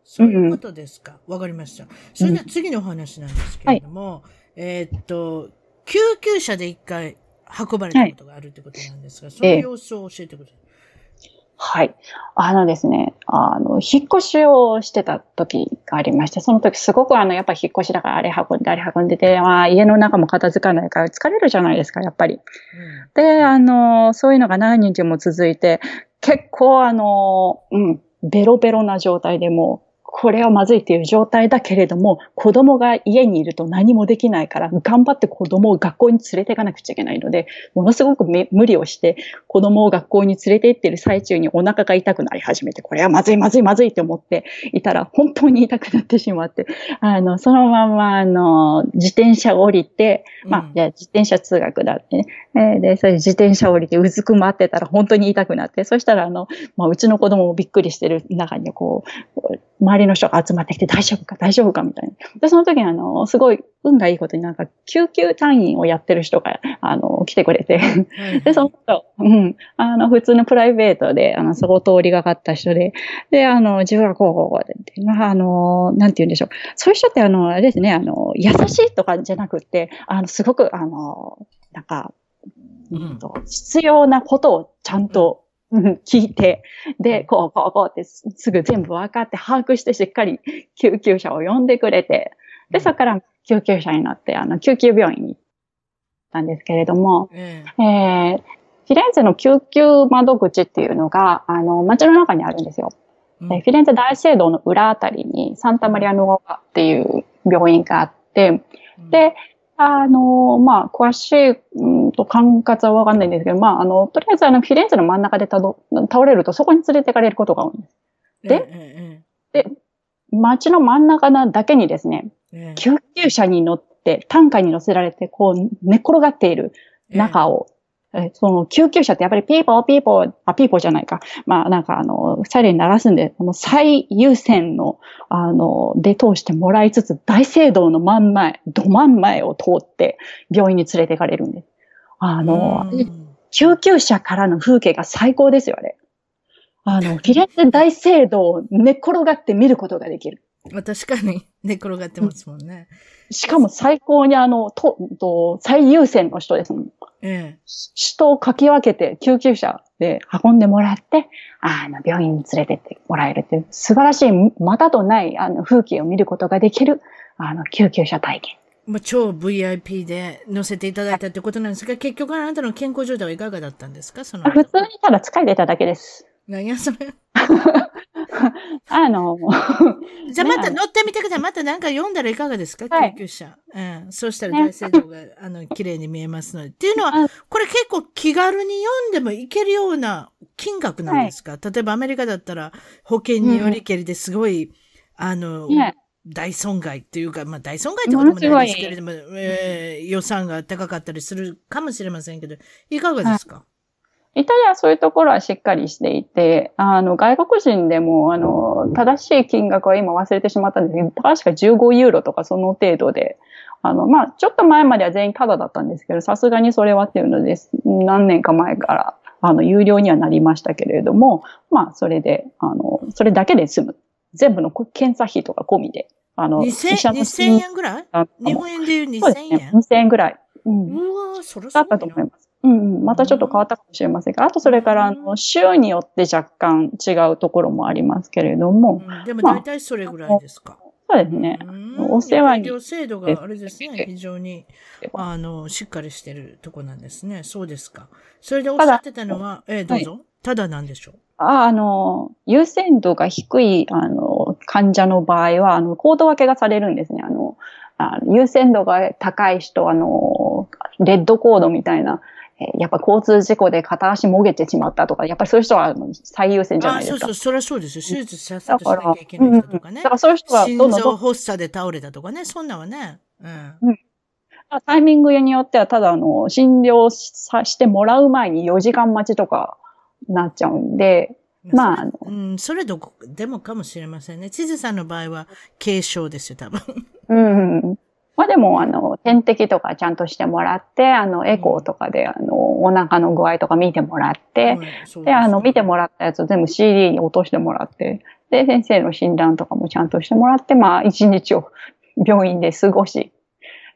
そういうことですか。わ、うん、かりました。それでは次のお話なんですけれども、はい、えー、っと、救急車で一回運ばれたことがあるってことなんですが、はい、その様子を教えてください。はい。あのですね、あの、引っ越しをしてた時がありまして、その時すごくあの、やっぱ引っ越しだからあれ運んであれ運んでて、まあ、家の中も片付かないから疲れるじゃないですか、やっぱり。うん、で、あの、そういうのが何日も続いて、結構あの、うん、ベロベロな状態でもこれはまずいっていう状態だけれども、子供が家にいると何もできないから、頑張って子供を学校に連れていかなくちゃいけないので、ものすごく無理をして、子供を学校に連れて行ってる最中にお腹が痛くなり始めて、これはまずいまずいまずいって思っていたら、本当に痛くなってしまって、あの、そのまま、あの、自転車を降りて、まあ、じゃ自転車通学だってね。で、それ自転車降りてうずくまってたら本当に痛くなって、そしたら、あの、まあ、うちの子供もびっくりしてる中にこう、周りの人が集まってきて大丈夫か大丈夫かみたいな。で、その時にあの、すごい運がいいことになんか救急隊員をやってる人が、あの、来てくれて、で、その人、うん、あの、普通のプライベートで、あの、そこ通りがかった人で、で、あの、自分がこう、こう、で、あの、なんて言うんでしょう。そういう人ってあの、あれですね、あの、優しいとかじゃなくて、あの、すごく、あの、なんか、うん、必要なことをちゃんと [LAUGHS] 聞いて、で、こう、こう、こうってすぐ全部分かって把握してしっかり救急車を呼んでくれて、で、そこから救急車に乗って、あの、救急病院に行ったんですけれども、うん、えー、フィレンツェの救急窓口っていうのが、あの、街の中にあるんですよ。うん、フィレンツェ大聖堂の裏あたりにサンタマリアノーガっていう病院があって、で、あの、まあ、詳しい、うんと管轄はわかんないんですけど、まあ、あの、とりあえずあの、フィレンツェの真ん中でたど倒れると、そこに連れてかれることが多いんです。で、で、街の真ん中なだけにですね、救急車に乗って、担架に乗せられて、こう、寝転がっている中をえその救急車ってやっぱりピーポーピーポー、あ、ピーポーじゃないか。まあなんかあの、サイレン鳴らすんで、この最優先の、あの、で通してもらいつつ、大聖堂の真ん前、ど真ん前を通って病院に連れて行かれるんです。あの、救急車からの風景が最高ですよ、あれ。あの、[LAUGHS] フィレンツェ大聖堂を寝っ転がって見ることができる。まあ確かに寝転がってますもんね。しかも最高にあの、と、と最優先の人ですもん。ええ。人をかき分けて救急車で運んでもらって、あの、病院に連れてってもらえるっていう素晴らしい、またとないあの風景を見ることができる、あの、救急車体験。まあ、超 VIP で乗せていただいたってことなんですが、結局あなたの健康状態はいかがだったんですか？その後。普通にただ疲れてただけです。何やそれ？[LAUGHS] あの、[LAUGHS] じゃあまた乗ってみてください。またなんか読んだらいかがですか？はい救急車。うん。そうしたら大聖堂が、あの、綺麗に見えますので。っていうのはあ、これ結構気軽に読んでもいけるような金額なんですか、例えばアメリカだったら保険によりけりですごい、あの、ね大損害っていうか、まあ大損害ってこともないですけれども、えー予算が高かったりするかもしれませんけど、いかがですか、イタリアはそういうところはしっかりしていて、あの、外国人でも、あの、正しい金額は今忘れてしまったんですけど、確か15ユーロとかその程度で、あの、まあ、ちょっと前までは全員タダだったんですけど、さすがにそれはっていうのです。何年か前から、あの、有料にはなりましたけれども、まあ、それで、あの、それだけで済む。全部の検査費とか込みで、あの、2000医者の2000円ぐらい？あ日本円で言う2000そうですね円。2000円ぐらい。うん。うわーそれすだったと思います。うんうん。またちょっと変わったかもしれませんが、あとそれから、あの、州によって若干違うところもありますけれども、うんでもまあ大体それぐらいですか。そうですね。うんお世話に医療制度があれですね、非常に、あの、しっかりしてるとこなんですね。そうですか。それでおっしゃってたのは、えーどうぞ。ただなんでしょう？ああの、優先度が低い、あの、患者の場合は、あの、コード分けがされるんですね。あの、あの優先度が高い人、あの、レッドコードみたいな、えーやっぱ交通事故で片足もげてしまったとか、やっぱりそういう人は最優先じゃないですか。あそうそう、そりゃそうですよ。手術させしなきゃいけない人とかねうんだか。らそういう人は心どんどんどん臓発作で倒れたとかね、そんなんはね。うん。タイミングによっては、ただ、あの、診療さしてもらう前に4時間待ちとかなっちゃうんで、まあ、あのうん、それどこでもかもしれませんね。地図さんの場合は軽症ですよ、多分。うん。まあでも、あの、点滴とかちゃんとしてもらって、あの、エコーとかで、あの、お腹の具合とか見てもらって、うんで、あの、見てもらったやつを全部 CD に落としてもらって、で、先生の診断とかもちゃんとしてもらって、まあ、一日を病院で過ごし、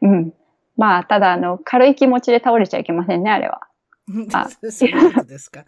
うん。まあ、ただ、あの、軽い気持ちで倒れちゃいけませんね、あれは。あ [LAUGHS] そういうことですか。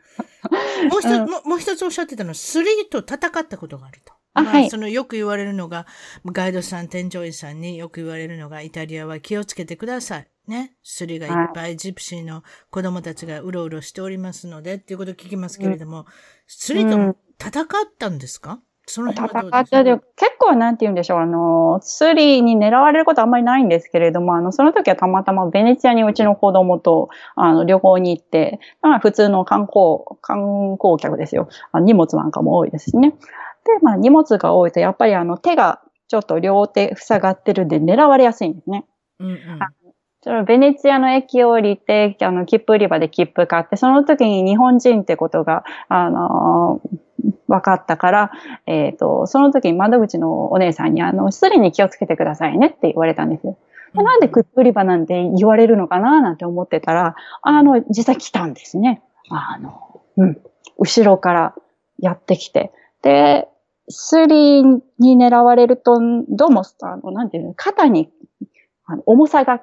[LAUGHS] もう一つ、うんもう一つおっしゃってたのは、スリーと戦ったことがあると。まあ、あはいそのよく言われるのが、ガイドさん、添乗員さんによく言われるのが、イタリアは気をつけてください。ね。スリがいっぱいジプシーの子供たちがうろうろしておりますので、っていうことを聞きますけれども、スリとも戦ったんですか？その辺はどう結構なんて言うんでしょう、あの、スリに狙われることあんまりないんですけれども、あの、その時はたまたまベネチアにうちの子供と、あの、旅行に行って、まあ普通の観光、観光客ですよ。あの荷物なんかも多いですしね。で、まあ荷物が多いと、やっぱりあの、手がちょっと両手塞がってるんで狙われやすいんですね。うんうん。それベネツィアの駅を降りて、あの、切符売り場で切符買って、その時に日本人ってことが、あのー分かったから、えっ、と、その時に窓口のお姉さんに、あの、スリに気をつけてくださいねって言われたんですよ。でなんで切符売り場なんて言われるのかななんて思ってたら、あの、実際来たんですね。あの、うん。後ろからやってきて。で、スリに狙われると、どうも、あの、なんていうの、肩にあの重さが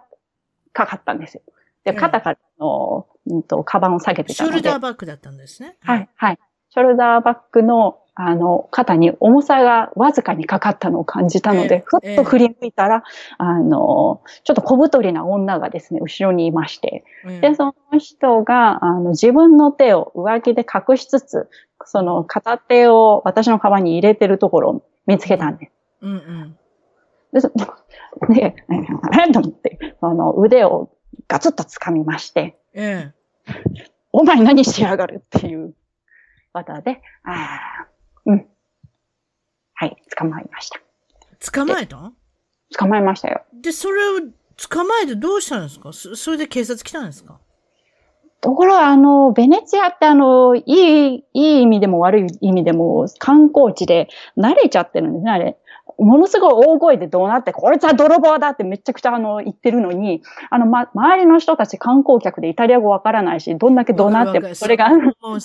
かかったんですよ。で、うん肩からの、うんと、カバンを下げてたので。ショルダーバッグだったんですね。はい、はい。ショルダーバッグの、あの、肩に重さがわずかにかかったのを感じたのええで、ふっと振り向いたら、あの、ちょっと小太りな女がですね、後ろにいまして、うんで、その人が、あの、自分の手を上着で隠しつつ、その片手を私のカバンに入れてるところを見つけたんです。うんうん。で、そで、えと思って、あの、腕をガツッと掴みまして、ええ。お前何しやがるっていうことで、ああ、うん。はい、捕まえました。捕まえた？捕まえましたよ。で、それを捕まえてどうしたんですか？そそれで警察来たんですか？ところが、あの、ベネツィアってあの、いい、いい意味でも悪い意味でも観光地で慣れちゃってるんですね、あれ。ものすごい大声で怒鳴って、こいつは泥棒だってめちゃくちゃあの言ってるのに、あの、ま、周りの人たち観光客でイタリア語わからないし、どんだけ怒鳴っても、それが、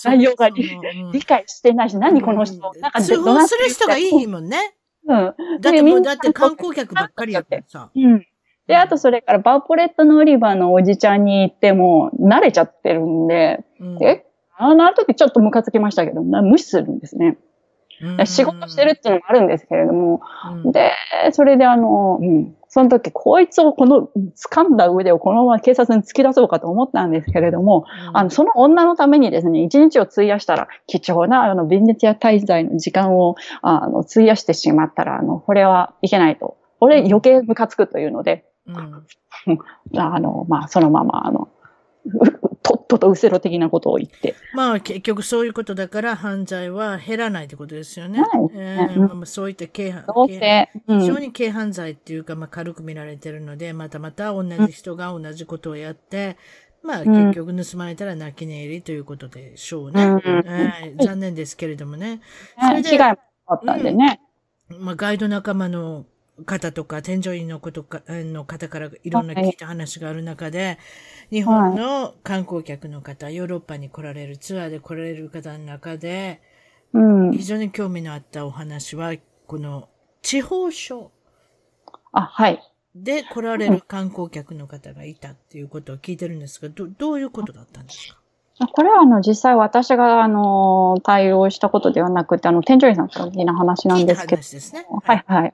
内容が理解してないし、何この人、なんか通報する人がいいもんね。うん。だってもう、だって観光客ばっかりやってさ。うん。で、あとそれからバーポレットの売り場のおじちゃんに行っても慣れちゃってるんで、うん、え？あの時ちょっとムカつきましたけど、無視するんですね。仕事してるっていうのもあるんですけれども、うん、で、それであの、うん、その時、こいつをこの、掴んだ腕をこのまま警察に突き出そうかと思ったんですけれども、うん、あの、その女のためにですね、一日を費やしたら、貴重な、あの、ビンネティア滞在の時間を、あの、費やしてしまったら、あの、これはいけないと。これ余計ムカつくというので、うん、[LAUGHS] あの、まあ、そのまま、あの、とっととうせろ的なことを言って。まあ結局そういうことだから犯罪は減らないってことですよね。はい、えーまあ、そういった軽犯、うん、非常に軽犯罪っていうか、まあ軽く見られてるので、またまた同じ人が同じことをやって、まあ結局盗まれたら泣き寝入りということでしょうね。うん、えー、残念ですけれどもね。それで被害もあったんでね。まあガイド仲間の方とか、添乗員のことか、の方からいろんな聞いた話がある中で、日本の観光客の方、ヨーロッパに来られる、ツアーで来られる方の中で、うん、非常に興味のあったお話は、この地方省。あ、はい。で来られる観光客の方がいたっていうことを聞いてるんですが、どどういうことだったんですか？これはあの実際私があの対応したことではなくて、あの、添乗員さん的な話なんですけど。ね、はいはい。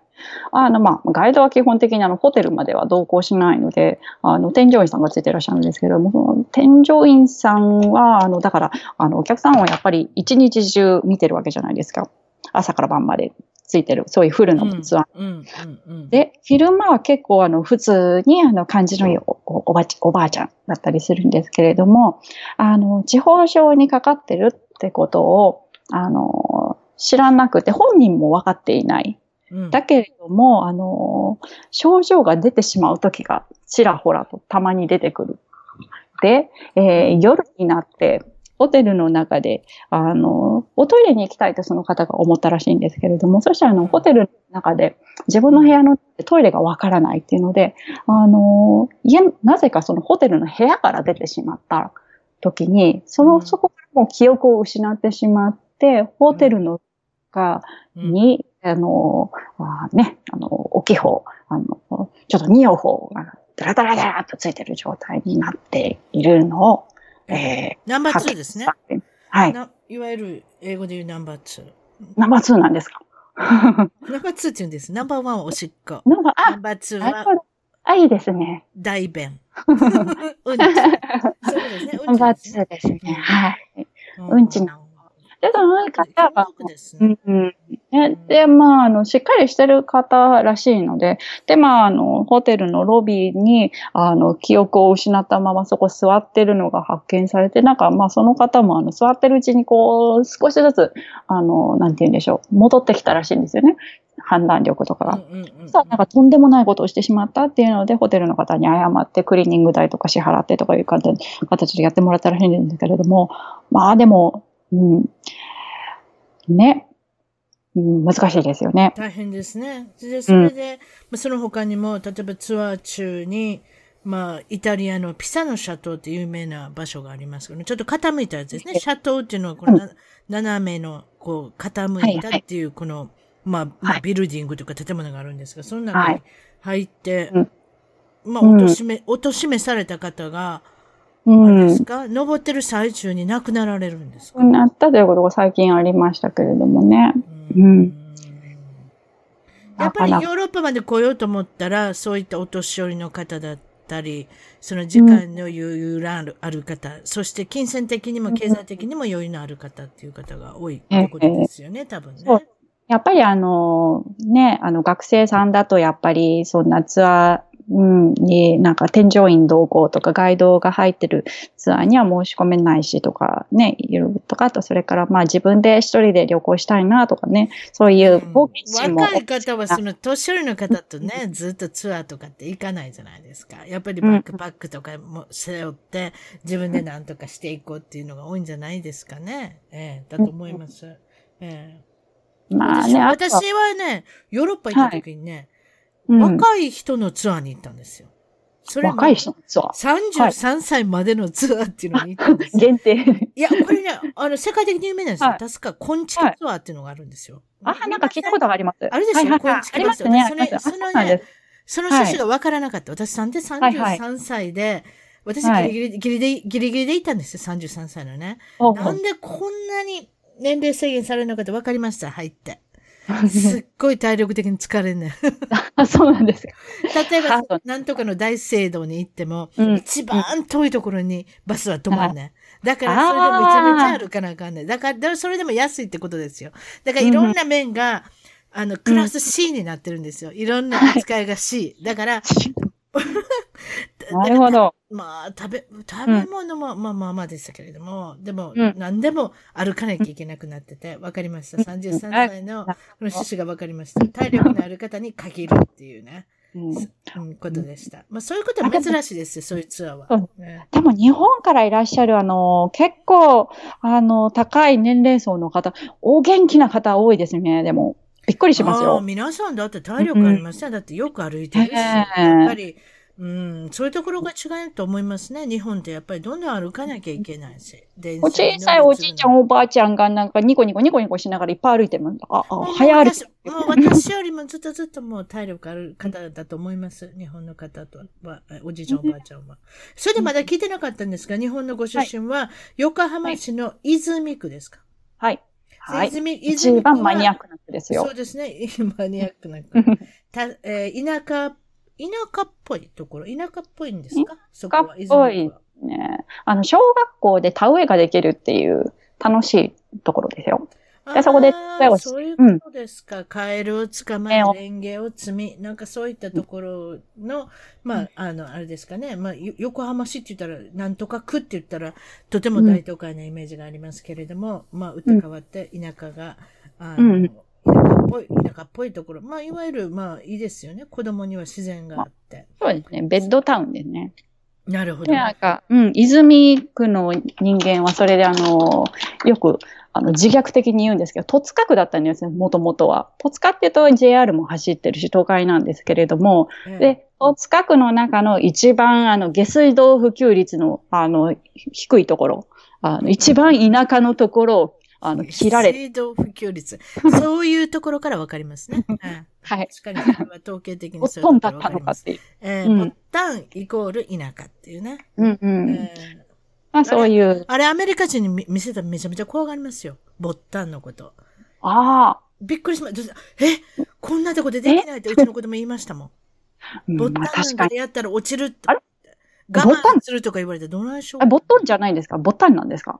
あの、まあ、ガイドは基本的にあの、ホテルまでは同行しないので、あの、添乗員さんがついていらっしゃるんですけども、添乗員さんは、あの、だから、あの、お客さんはやっぱり一日中見てるわけじゃないですか。朝から晩まで。ついてる、そういうフルのツアー。で、昼間は結構あの、普通にあの、感じのいいおおばおばあちゃんだったりするんですけれども、あの、地方症にかかってるってことを、あの、知らなくて、本人も分かっていない。だけれども、あの、症状が出てしまう時がちらほらとたまに出てくる。で、えー、夜になって、ホテルの中で、あの、おトイレに行きたいとその方が思ったらしいんですけれども、そしたらあの、ホテルの中で自分の部屋のトイレがわからないっていうので、あの、家、なぜかそのホテルの部屋から出てしまった時に、その、そこからもう記憶を失ってしまって、ホテルのが、に、あの、あね、あの、置き方、あの、ちょっと二方が、ダラダラダラとついてる状態になっているのを、えー、ナンバー2ですね。はい。いわゆる英語で言うナンバー2。ナンバー2なんですか？ナンバー2って言うんです。ナンバー1はおしっこ。ナンバー、ナンバー2は、あ、いいですね。大便。[LAUGHS] [LAUGHS] うんち。そうですね。ナンバー2ですね。はい。うんちので、その方が、うんうんね、で、まあ、あの、しっかりしてる方らしいので、で、まあ、あの、ホテルのロビーに、あの、記憶を失ったままそこ座ってるのが発見されて、なんか、まあ、その方も、あの、座ってるうちに、こう、少しずつ、あの、なんて言うんでしょう、戻ってきたらしいんですよね。判断力とかが。そしたらなんかとんでもないことをしてしまったっていうので、ホテルの方に謝ってクリーニング代とか支払ってとかいう形でやってもらったらしいんですけれども、まあでも、うん。ね。うん、難しいですよね。大変ですね。で、それで、うん、その他にも、例えばツアー中に、まあ、イタリアのピサのシャトーって有名な場所がありますけど、ちょっと傾いたやつですね。シャトーっていうのは、この、うん、斜めの、こう、傾いたっていう、この、はいはい、まあ、まあ、ビルディングというか建物があるんですが、その中に入って、はい、まあ、おとしめ、おとしめされた方が、うん。ですか？登ってる最中に亡くなられるんですか？なったということが最近ありましたけれどもね。うん。うん、やっぱりヨーロッパまで来ようと思ったら、そういったお年寄りの方だったり、その時間の余裕がある,、ある方、そして金銭的にも経済的にも余裕のある方っていう方が多いってことですよね、えー、多分ね。やっぱりあの、ね、あの学生さんだとやっぱりそんなツアー、うん、に、なんか添乗員同行とかガイドが入ってるツアーには申し込めないしとかね、いるとか、あとそれからまあ自分で一人で旅行したいなとかね、そういう冒険心も、うん、若い方はその年寄りの方とね、ずっとツアーとかって行かないじゃないですか。やっぱりバックパックとかも背負って自分で何とかしていこうっていうのが多いんじゃないですかね。ええだと思います。ええまあね、私はね、ヨーロッパ行った時にね、うん若い人のツアーに行ったんですよ。それも若い人のツアー。33歳までのツアーっていうのに行ったんですよ。[LAUGHS] 限定。いや、これね、あの、世界的に有名なんですよ。はい確か、コンチキツアーっていうのがあるんですよ。あ、なんか聞いたことがあります。あるでしょはいはいはいこういうありますね。あります。あそれそのそうなんです。その趣旨がわからなかった。私さんではいはい33歳で、私はいギリギリ、ギリで、ギリギリで行ったんですよ、33歳のね。なんでこんなに年齢制限されるのかってわかりました、入って。[LAUGHS] すっごい体力的に疲れんね [LAUGHS] そうなんですか。例えばなんとかの大聖堂に行っても、うん一番遠いところにバスは止まんねん。だから、それでめちゃめちゃ歩かなあかんねん。だから、だからそれでも安いってことですよ。だから、いろんな面が、あの、クラス C になってるんですよ。いろんな扱いが C。だから、[LAUGHS] [LAUGHS] なるほど。まあ、食べ、食べ物も、まあまあまあでしたけれども、でも、うん。何でも歩かなきゃいけなくなってて、わかりました。33歳の、この趣旨がわかりました。体力のある方に限るっていうね、うん。うん、ことでした。まあそういうことは珍しいですよ、そういうツアーは。でも日本からいらっしゃる、あの、結構、あの、高い年齢層の方、お元気な方多いですね、でも。びっくりしますああよ。皆さんだって体力ありますね。だってよく歩いてるし、ええやっぱり、うん、そういうところが違うと思いますね。日本ってやっぱりどんどん歩かなきゃいけないし。電お小さいおじいちゃん、おばあちゃんがなんかニコニコニコニコしながらいっぱい歩いてます。あ、あ、もう早歩き。私もう私よりもずっとずっともう体力ある方だと思います。日本の方とは、おじいちゃんおばあちゃんは。それでまだ聞いてなかったんですが、日本のご出身は横浜市の泉区ですか、はい。はい。泉一番マニアックな人ですよそう。ですね。[LAUGHS] マニアックな区。[LAUGHS] たえー田舎、田舎っぽいところ、田舎っぽいんですか？そこは、田舎っぽい。ね。あの、小学校で田植えができるっていう楽しいところですよ。でそこでそういうことですか。カエルを捕まえ、レンゲを積み、なんかそういったところの、まあ、あの、あれですかね。まあ、よ横浜市って言ったら、なんとか区って言ったら、とても大都会なイメージがありますけれども、まあ、打って変わって田舎が、あの、うん田舎っぽい、田舎っぽいところ。まあ、いわゆる、まあ、いいですよね。子供には自然があって。そうですね。ベッドタウンですね。なるほど。で、なんか、うん、泉区の人間はそれであの、よく、あの、自虐的に言うんですけど、戸塚区だったんですよ、もともとは。戸塚って言うと JR も走ってるし、東海なんですけれども、ええで、戸塚区の中の一番、あの、下水道普及率の、あの、ひ低いところ、あの、一番田舎のところを、あの、切られて、水道普及率。そういうところからわかりますね。う [LAUGHS] んはい。確かに、統計的ほにそういうところわかります。のかっていう。えー、うんボッタンイコール田舎っていうね。うんうん。えーまあ、そういう、あれ、アメリカ人に見見せたらめちゃめちゃ怖がりますよ。ボッタンのこと。ああ、びっくりしました。え？こんなとこでできないってうちの子供言いましたもん。うんボッタンでやったら落ちるって。あれ？我ボッタン？慢するとか言われてどないしょうあ、ボットンじゃないんですか？ボッタンなんですか？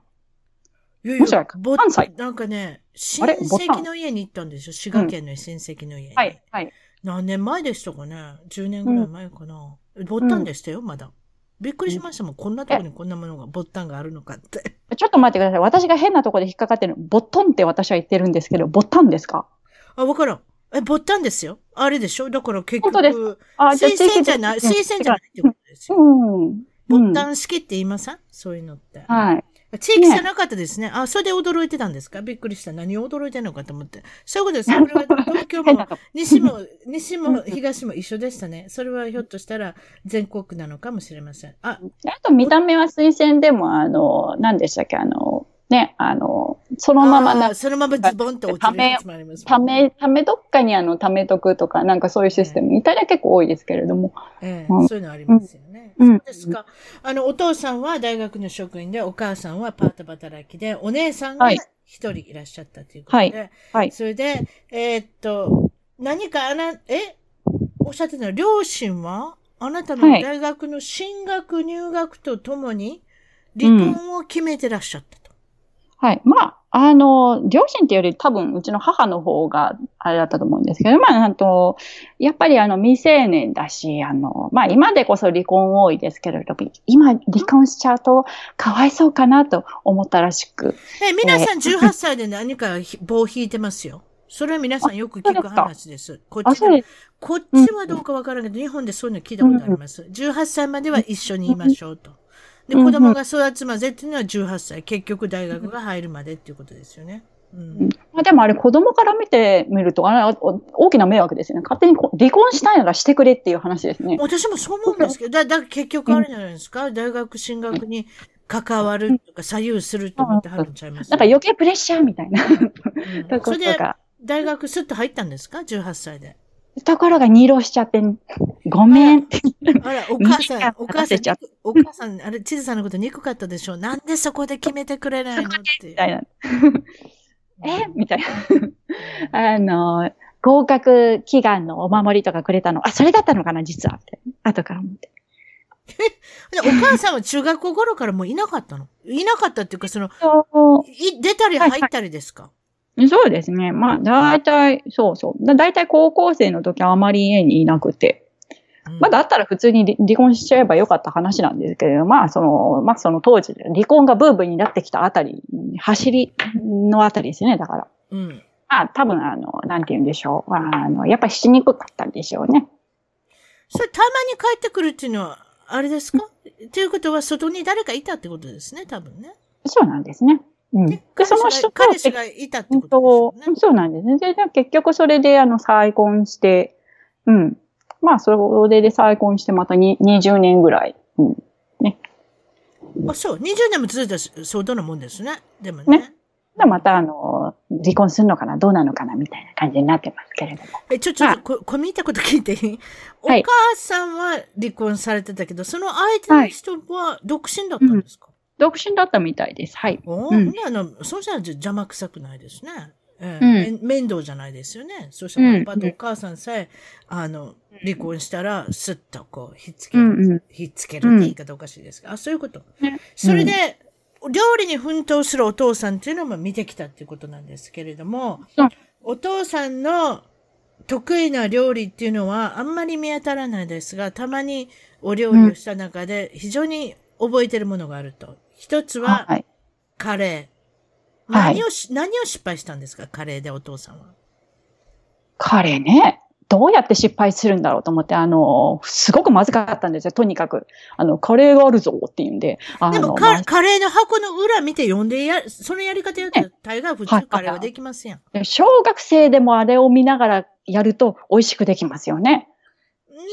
いやいやや、ボ関西？なんかね、親戚の家に行ったんですよ。滋賀県の親戚の家に。はい、はい。何年前でしたかね ?10 年ぐらい前かな。ボッタンでしたよ、まだ。びっくりしましたもん。こんなところにこんなものが、ボッタンがあるのかって。ちょっと待ってください。私が変なところで引っかかってる。ボットンって私は言ってるんですけど、ボッタンですか？あ、わからん。え、ボッタンですよ。あれでしょ？だから結本当で局、あ、推薦じゃない、推薦じゃないってことですよ。うん。ボうんッタン式って言いません？そういうのって。はい。地域じゃなかったですね。あ、それで驚いてたんですか？びっくりした。何を驚いてんのかと思って。そういうことです。これは東京も。[LAUGHS] 西も、西も東も一緒でしたね。それはひょっとしたら全国なのかもしれません。あ、あと見た目は推薦でも、あの、何でしたっけ、あの、ね、あの、そのままなそのままズボンと落ちるやつもありますた。め、ためどっかにあの、ためとくとか、なんかそういうシステム、イタリア結構多いですけれども。ええうんそういうのありますよね。うんそうですか。あの、お父さんは大学の職員で、お母さんはパート働きで、お姉さんがはい一人いらっしゃったということで、はい。それで、えーっと、何かあな、えおっしゃってたの、両親はあなたのはい大学の進学、入学とともに、離婚を決めてらっしゃったと。はい。まあ、あの、両親っていうより多分うちの母の方があれだったと思うんですけど、まあ、あと、やっぱりあの未成年だし、あの、まあ今でこそ離婚多いですけれども、今離婚しちゃうとかわいそうかなと思ったらしく。え、皆さん18歳で何かひ棒を引いてますよ。それは皆さんよく聞く話です。こあ、っち。こっちはどうかわからんけど、日本でそういうの聞いたことあります。18歳までは一緒にいましょうと。で、うん子供が育つまでっていうのは18歳。結局大学が入るまでっていうことですよね。うんまあ、でもあれ子供から見てみると、あれ大きな迷惑ですよね。勝手にこ離婚したいならしてくれっていう話ですね。私もそう思うんですけど、だ、だ結局あれじゃないですか、大学進学に関わるとか左右すると思ってはるんちゃいますなんか余計プレッシャーみたいなうん [LAUGHS] それで。大学スッと入ったんですか ?18 歳で。ところが二浪しちゃって、[LAUGHS] ごめんって。あら、お母さん [LAUGHS] お母さんお母さん、あれ、地図さんのこと憎かったでしょ？なんでそこで決めてくれないのって。みたいな。[LAUGHS] え？みたいな。あの、合格祈願のお守りとかくれたの。あ、それだったのかな、実は。って。後から思って。でお母さんは中学校頃からもういなかったの？いなかったっていうか、その、そい出たり入ったりですか、うそうですね。まあ、だいたい、そうそう。だだいたい高校生の時はあまり家にいなくて。うんまあ、だったら普通に離離婚しちゃえばよかった話なんですけれど、まあ、その、まあ、その当時、離婚がブームになってきたあたり、走りのあたりですね、だから。うん。まあ、多分、あの、なんて言うんでしょう。あの、やっぱりしにくかったんでしょうね。それたまに帰ってくるっていうのは、あれですか？[LAUGHS] っていうことは、外に誰かいたってことですね、多分ね。そうなんですね。うん。で、その人と彼氏がいたってうんことでしょうね。そうなんですね。で、で結局それで、あの、再婚して、うん。まあ、それで再婚して、またに20年ぐらい。うん。あ、そう。20年も続いたし相当なもんですね。でもね。ねでまた、あの、離婚するのかな？どうなのかな？みたいな感じになってますけれども。え、ちょ、ちょっと、こ、こみたこと聞いていい？おはい母さんは離婚されてたけど、その相手の人は独身だったんですか、独身だったみたいです。はい。おうんあの、そうしたら邪魔くさくないですね。ええうん面倒じゃないですよね。そしたらうんパパとお母さんさえ、あの、離婚したら、すっとこう、ひっつける。うんうん。ひっつけるって言い方おかしいですか、あ、そういうこと。ねそれで、料理に奮闘するお父さんっていうのも見てきたっていうことなんですけれどもお父さんの得意な料理っていうのはあんまり見当たらないですが、たまにお料理をした中で非常に覚えてるものがあると。一つははい。カレー。はい何をし、何を失敗したんですか？カレーでお父さんは。彼ね、どうやって失敗するんだろうと思って、あの、すごくまずかったんですよ、とにかく。あの、カレーがあるぞって言うんで。でもカ、カレーの箱の裏見て読んでや、そのやり方やったら大概普はい通カレーはできますやん。ま小学生でもあれを見ながらやると美味しくできますよね。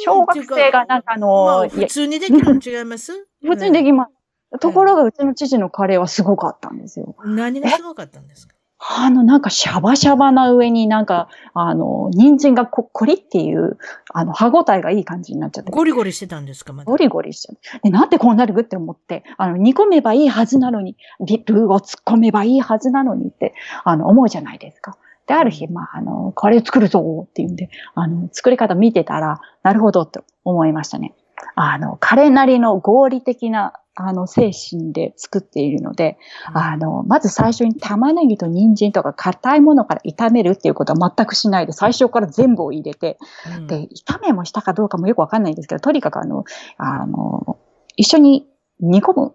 小学生がなんかあのまあ、普通にできるの違います？[LAUGHS] 普通にできます。ところが、うちの父のカレーはすごかったんですよ。何がすごかったんですか？あの、なんかシャバシャバな上になんか、あの、人参がこっこりっていう、あの、歯ごたえがいい感じになっちゃって。ゴリゴリしてたんですかまだ？ゴリゴリしちゃう。で、なんでこうなるって思って、あの、煮込めばいいはずなのに、リルーを突っ込めばいいはずなのにって、あの、思うじゃないですか。で、ある日、まあ、あの、カレー作るぞっていうんで、あの、作り方見てたら、なるほどって思いましたね。あの、彼なりの合理的な、あの、精神で作っているので、あの、まず最初に玉ねぎと人参とか硬いものから炒めるっていうことは全くしないで、最初から全部を入れて、うん。で、炒めもしたかどうかもよくわかんないんですけど、とにかくあの、あの、一緒に煮込むん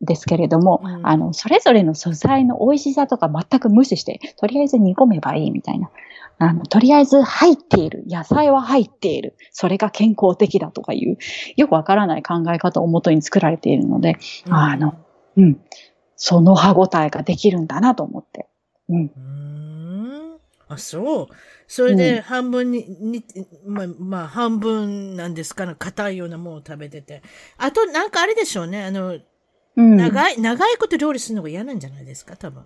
ですけれども、うん。あの、それぞれの素材の美味しさとか全く無視して、とりあえず煮込めばいいみたいな。あの、とりあえず入っている。野菜は入っている。それが健康的だとかいう、よくわからない考え方をもとに作られているので、あの、うん。その歯ごたえができるんだなと思って。うん。うーん。あ、そう。それで半分に、にまあ、まあ、半分なんですかね、硬いようなものを食べてて。あと、なんかあれでしょうね。あの、うん、長い、長いこと料理するのが嫌なんじゃないですか、多分。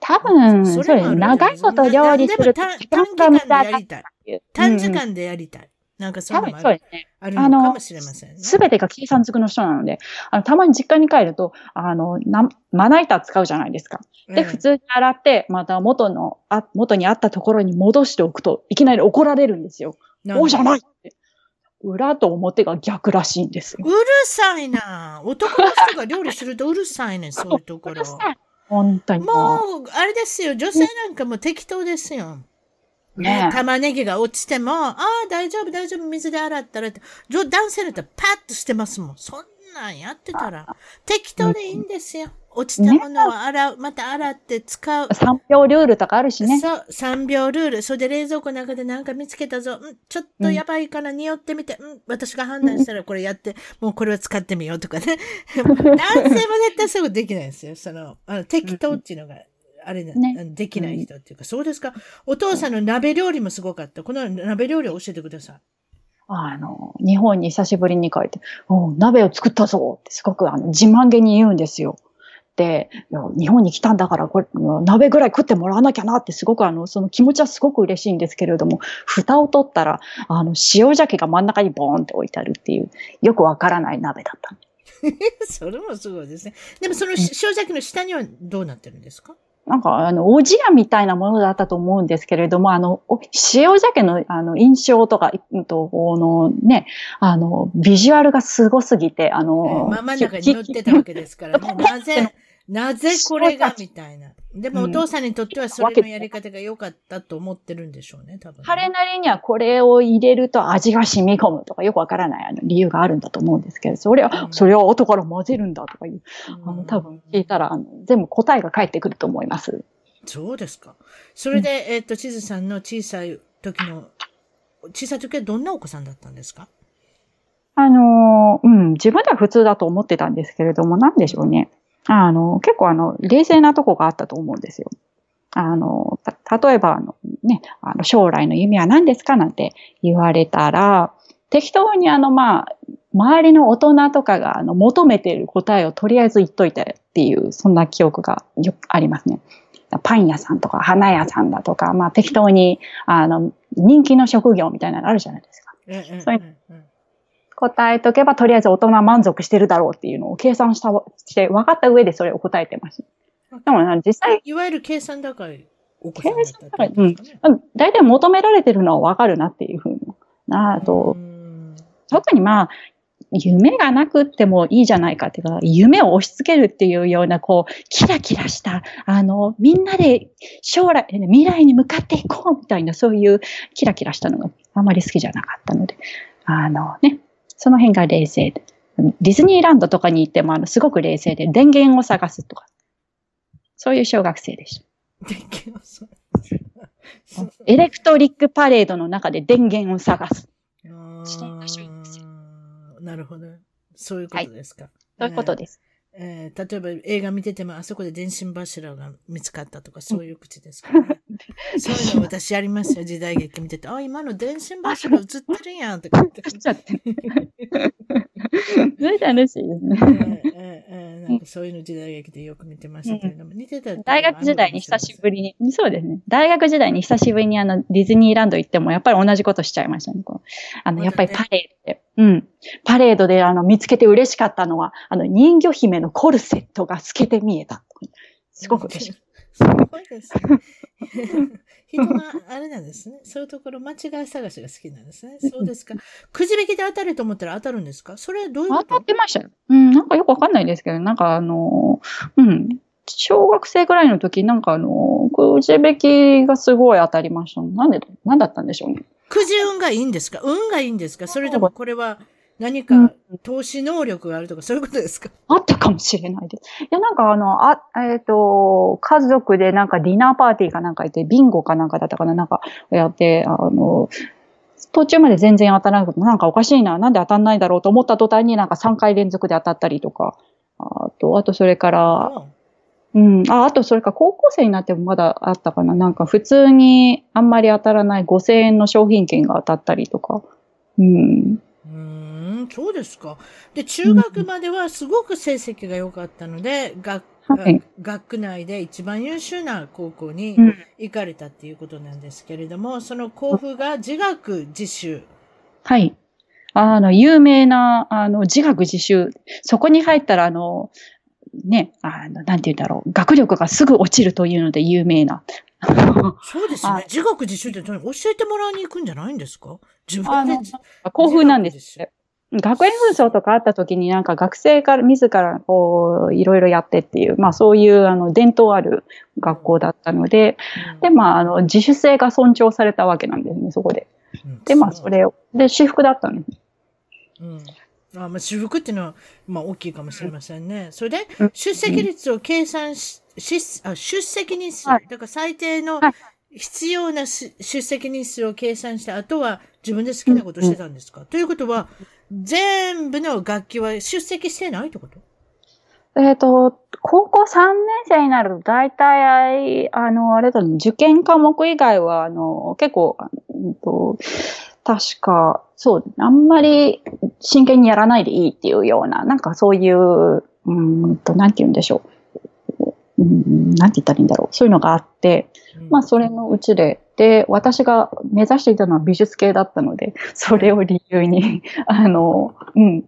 多分、そうですそれもある長いこと料理するとな時短間でやだりたい。っていう。短時間でやりたい。なんかそういうのもあるね。あるのかもしれませんね。すべてが計算づくの人なので、あの、たまに実家に帰ると、あの、なまな板使うじゃないですか。で、ええ普通に洗って、また元の、あ、元にあったところに戻しておくと、いきなり怒られるんですよ。なんでおじゃないって。裏と表が逆らしいんですよう。るさいな。男の人が料理するとうるさいね、そういうところ。本当にももう、あれですよ。女性なんかもう適当ですよ。う。ね玉ねぎが落ちても、ああ、大丈夫、大丈夫、水で洗ったらって。女男性だったらパッとしてますもん。そんなんやってたら、適当でいいんですよ。落ちたものは洗う、また洗って使う。3秒ルールとかあるしね。そう、3秒ルール。それで冷蔵庫の中で何か見つけたぞ。うん、ちょっとやばいから匂ってみて。うん、私が判断したらこれやって、もうこれは使ってみようとかね。[LAUGHS] 男性も絶対そういうことできないですよ。その、あの適当っていうのがあれな、ねできない人っていうか、そうですか。お父さんの鍋料理もすごかった。この鍋料理を教えてください。あの、日本に久しぶりに帰って、おう鍋を作ったぞってすごくあの自慢げに言うんですよ。日本に来たんだから、これ、鍋ぐらい食ってもらわなきゃなってすごくあの、その気持ちはすごく嬉しいんですけれども、蓋を取ったら、あの、塩鮭が真ん中にボーンって置いてあるっていう、よくわからない鍋だった。[LAUGHS] それもすごいですね。でもその塩鮭の下にはどうなってるんですか？なんか、あの、おじやみたいなものだったと思うんですけれども、あの、お塩鮭の、あの、印象とか、うんと、このね、あの、ビジュアルがすごすぎて、あえーの、まあ真ん中に乗ってたわけですからね。[LAUGHS] なぜ、なぜこれがみたいな。でもお父さんにとってはそれのやり方が良かったと思ってるんでしょうね、多分ね。彼なりにはこれを入れると味が染み込むとかよくわからないあの理由があるんだと思うんですけど、それは、うんそれを後から混ぜるんだとかいう、あうんの、多分聞いたら、あの、全部答えが返ってくると思います。そうですか。それで、えっと、地図さんの小さい時の、小さい時はどんなお子さんだったんですか？あの、うん、自分では普通だと思ってたんですけれども、なんでしょうね。あの、結構あの、冷静なとこがあったと思うんですよ。あの、た例えばあの、ね、あの、将来の夢は何ですかなんて言われたら、適当にあの、まあ、周りの大人とかがあの求めている答えをとりあえず言っといてっていう、そんな記憶がよくありますね。パン屋さんとか花屋さんだとか、まあ適当に、あの、人気の職業みたいなのあるじゃないですか。ええそういえええ答えとけば、とりあえず大人は満足してるだろうっていうのを計算した、して、分かった上でそれを答えてます。でもな、実際、いわゆる計算高い計算高い。うん大体求められてるのは分かるなっていうふうに。なあとう、ん特にまあ、夢がなくってもいいじゃないかっていうか、夢を押し付けるっていうような、こう、キラキラした、あの、みんなで将来、未来に向かっていこうみたいな、そういうキラキラしたのがあまり好きじゃなかったので、あのね、その辺が冷静で。ディズニーランドとかに行っても、あの、すごく冷静で、電源を探すとか、そういう小学生でした。電源をそうそうエレクトリックパレードの中で電源を探す。なるほど。そういうことですか。そういうことです。えー例えば映画見ててもあそこで電信柱が見つかったとかそういう口ですか？らね。[LAUGHS] そういうの私やりますよ、時代劇見てて。あ、今の電信柱映ってるやんとか言って。ちゃって。それ楽しいですね。なんかそういうの時代劇でよく見てましたけれども、似てた大学時代に久しぶり。りに、そうですね。大学時代に久しぶりにあのディズニーランド行ってもやっぱり同じことしちゃいましたね。こうあの、やっぱりパレードで、うん。パレードであの見つけて嬉しかったのは、あの人魚姫のコルセットが透けて見えた。すごく嬉しい。すごいですね。[LAUGHS] 人があれなんですね。そういうところ間違い探しが好きなんですね。そうですか。くじ引きで当たると思ったら当たるんですか？それはどういうこ当たとってましたよ。うん、なんかよくわかんないですけど、なんかあの、うん。小学生ぐらいの時、なんかあの、くじ引きがすごい当たりました。なんで、なんだったんでしょうね。くじ運がいいんですか？運がいいんですか？それともこれは何かうん。投資能力があるとかそういうことですか？あったかもしれないです。いや、なんかあの、あ、えっ、と、家族でなんかディナーパーティーかなんか行って、ビンゴかなんかだったかな、なんかやって、あの、途中まで全然当たらなくて、なんかおかしいな、なんで当たんないだろうと思った途端になんか3回連続で当たったりとか、あと、あとそれから、うん、あ、あとそれから高校生になってもまだあったかな、なんか普通にあんまり当たらない5000円の商品券が当たったりとか、うん、うーん、そうですか。で、中学まではすごく成績が良かったので、学はい学区内で一番優秀な高校にうん行かれたっていうことなんですけれども、その校府が自学自習。はい。あの、有名な、あの、自学自習。そこに入ったら、あの、ね、あの、なんて言うんだろう。学力がすぐ落ちるというので有名な。[LAUGHS] そうですあね。自学自習って何教えてもらいに行くんじゃないんですか？自あの分で。興奮なんです。学園紛争とかあった時になんか学生から自らこういろいろやってっていう、まあそういうあの伝統ある学校だったので、うん。でまああの自主性が尊重されたわけなんですね、そこで。うん。でまあそれを、で私服だったんです。うん。あまあ、私服っていうのは、まあ、大きいかもしれませんね。それでうん、出席率を計算し、しあ出席日数、はい。だから最低のはい。必要なし出席日数を計算して、あとは自分で好きなことをしてたんですか、ということは、全部の楽器は出席してないってこと？えっ、と、高校3年生になると大体、あの、あれだね、受験科目以外は、あの、結構、うんと、確か、そう、あんまり真剣にやらないでいいっていうような、なんかそういう、うんと、なんて言うんでしょう。うん、なんて言ったらいいんだろう。そういうのがあって、まあ、それのうちで、で、私が目指していたのは美術系だったので、[LAUGHS] それを理由に、[LAUGHS] あの、うん、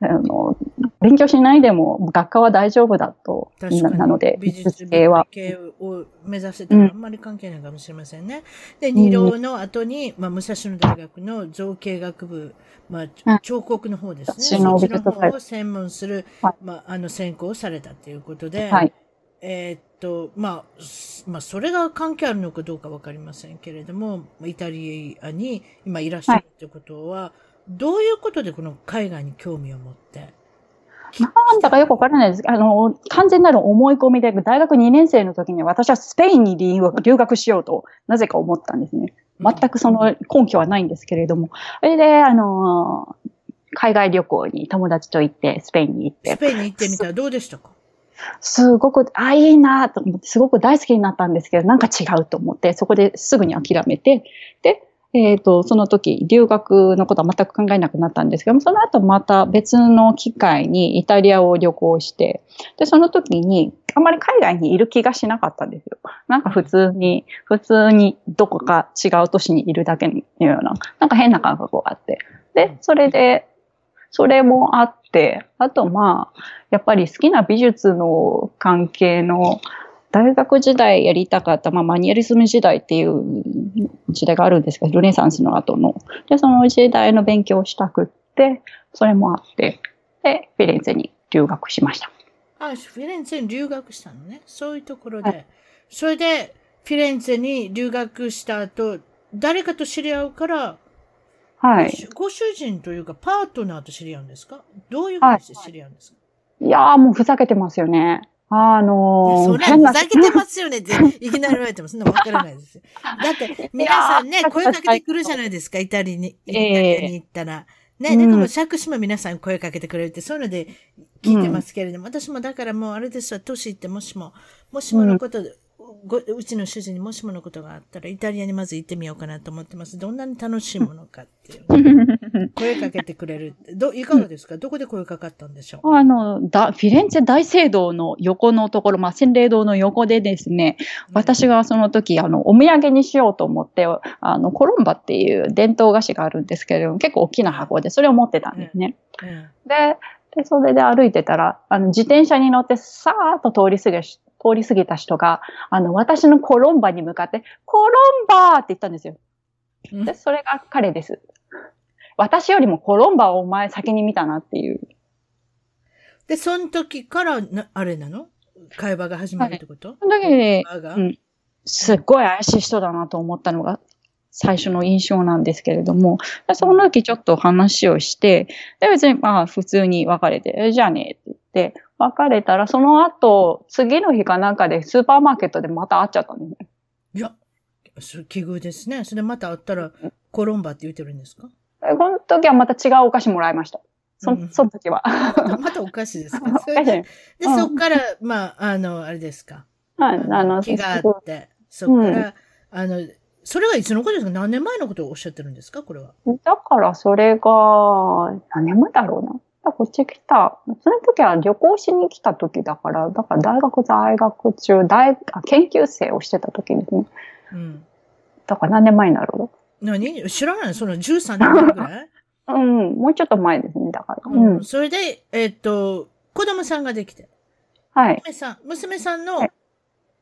あの、勉強しないでも学科は大丈夫だと、ななので、美術系は。美術系を目指してたらあんまり関係ないかもしれませんね。うん、で、二浪の後に、まあ、武蔵野大学の造形学部、まあ、彫刻の方ですね。その方を専門する、はい、まあ、あの、専攻をされたということで、はい、えー、っと、まあ、まあ、それが関係あるのかどうかわかりませんけれども、イタリアに今いらっしゃるということは、はいどういうことでこの海外に興味を持って？なんだかよくわからないです。あの、完全なる思い込みで、大学2年生の時に私はスペインに留学しようと、なぜか思ったんですね。全くその根拠はないんですけれども。それで、あの、海外旅行に友達と行って、スペインに行って。スペインに行ってみたらどうでしたか？すごく、あ、いいなと思って、すごく大好きになったんですけど、なんか違うと思って、そこですぐに諦めて、で、えっ、ー、と、その時、留学のことは全く考えなくなったんですけども、その後また別の機会にイタリアを旅行して、で、その時に、あんまり海外にいる気がしなかったんですよ。なんか普通に、普通にどこか違う都市にいるだけのような、なんか変な感覚があって。で、それで、それもあって、あとまあ、やっぱり好きな美術の関係の大学時代やりたかった、まあ、マニュアリズム時代っていう時代があるんですけど、ルネサンスの後の。で、その時代の勉強をしたくって、それもあって、で、フィレンツェに留学しました。あ、フィレンツェに留学したのね。そういうところで。はい、それで、フィレンツェに留学した後、誰かと知り合うから、はい。ご主人というか、パートナーと知り合うんですか？どういうふうにして知り合うんですか、はい、いやーもうふざけてますよね。あのー、それはふざけてますよねって、[LAUGHS] いきなり言われてもそんなわからないですよ。だって、[LAUGHS] 皆さんね、声かけてくるじゃないですか、イタリアに、イタリアに行ったら。ね、なんかもう、尺島皆さん声かけてくれるって、そういうので聞いてますけれども、うん、私もだからもうあれですわ、年行ってもしも、もしものことで、ごうちの主人にもしものことがあったら、イタリアにまず行ってみようかなと思ってます。どんなに楽しいものかっていう。[LAUGHS] 声かけてくれる。ど、いかがですか？どこで声かかったんでしょう？あの、だ、フィレンツェ大聖堂の横のところ、まあ、洗礼堂の横でですね、私がその時、あの、お土産にしようと思って、あの、コロンバっていう伝統菓子があるんですけれども、結構大きな箱で、それを持ってたんですね。うんうん、で、で、それで歩いてたら、あの、自転車に乗ってさーっと通り過ぎ通り過ぎた人が、あの、私のコロンバに向かって、コロンバー！って言ったんですよ。で、それが彼です。私よりもコロンバをお前先に見たなっていう。で、その時からな、あれなの？会話が始まるってこと、はい、その時に、うん、すっごい怪しい人だなと思ったのが最初の印象なんですけれども、その時ちょっと話をして、で、別にまあ普通に別れて、じゃあねって言って、別れたら、その後、次の日かなんかでスーパーマーケットでまた会っちゃったんですね。いや、それ奇遇ですね。それまた会ったら、コロンバって言ってるんですか？この時はまた違うお菓子もらいました。そ、うん、その時は。[LAUGHS] またお菓子ですか？お菓子で、うん、そっから、まあ、あの、あれですか？はい、あの、気があって、そっから、うん、あの、それはいつのことですか？何年前のことをおっしゃってるんですか？これは。だからそれが、何年前だろうな。こっち来た。その時は旅行しに来た時だから、だから大学在学中、大、研究生をしてた時ですね。うん。だから何年前になる？の何？知らないその13年前ぐらい？[LAUGHS] うん、もうちょっと前ですね、だから。うん。それで、えー、っと、子供さんができて。はい。娘さん、娘さんの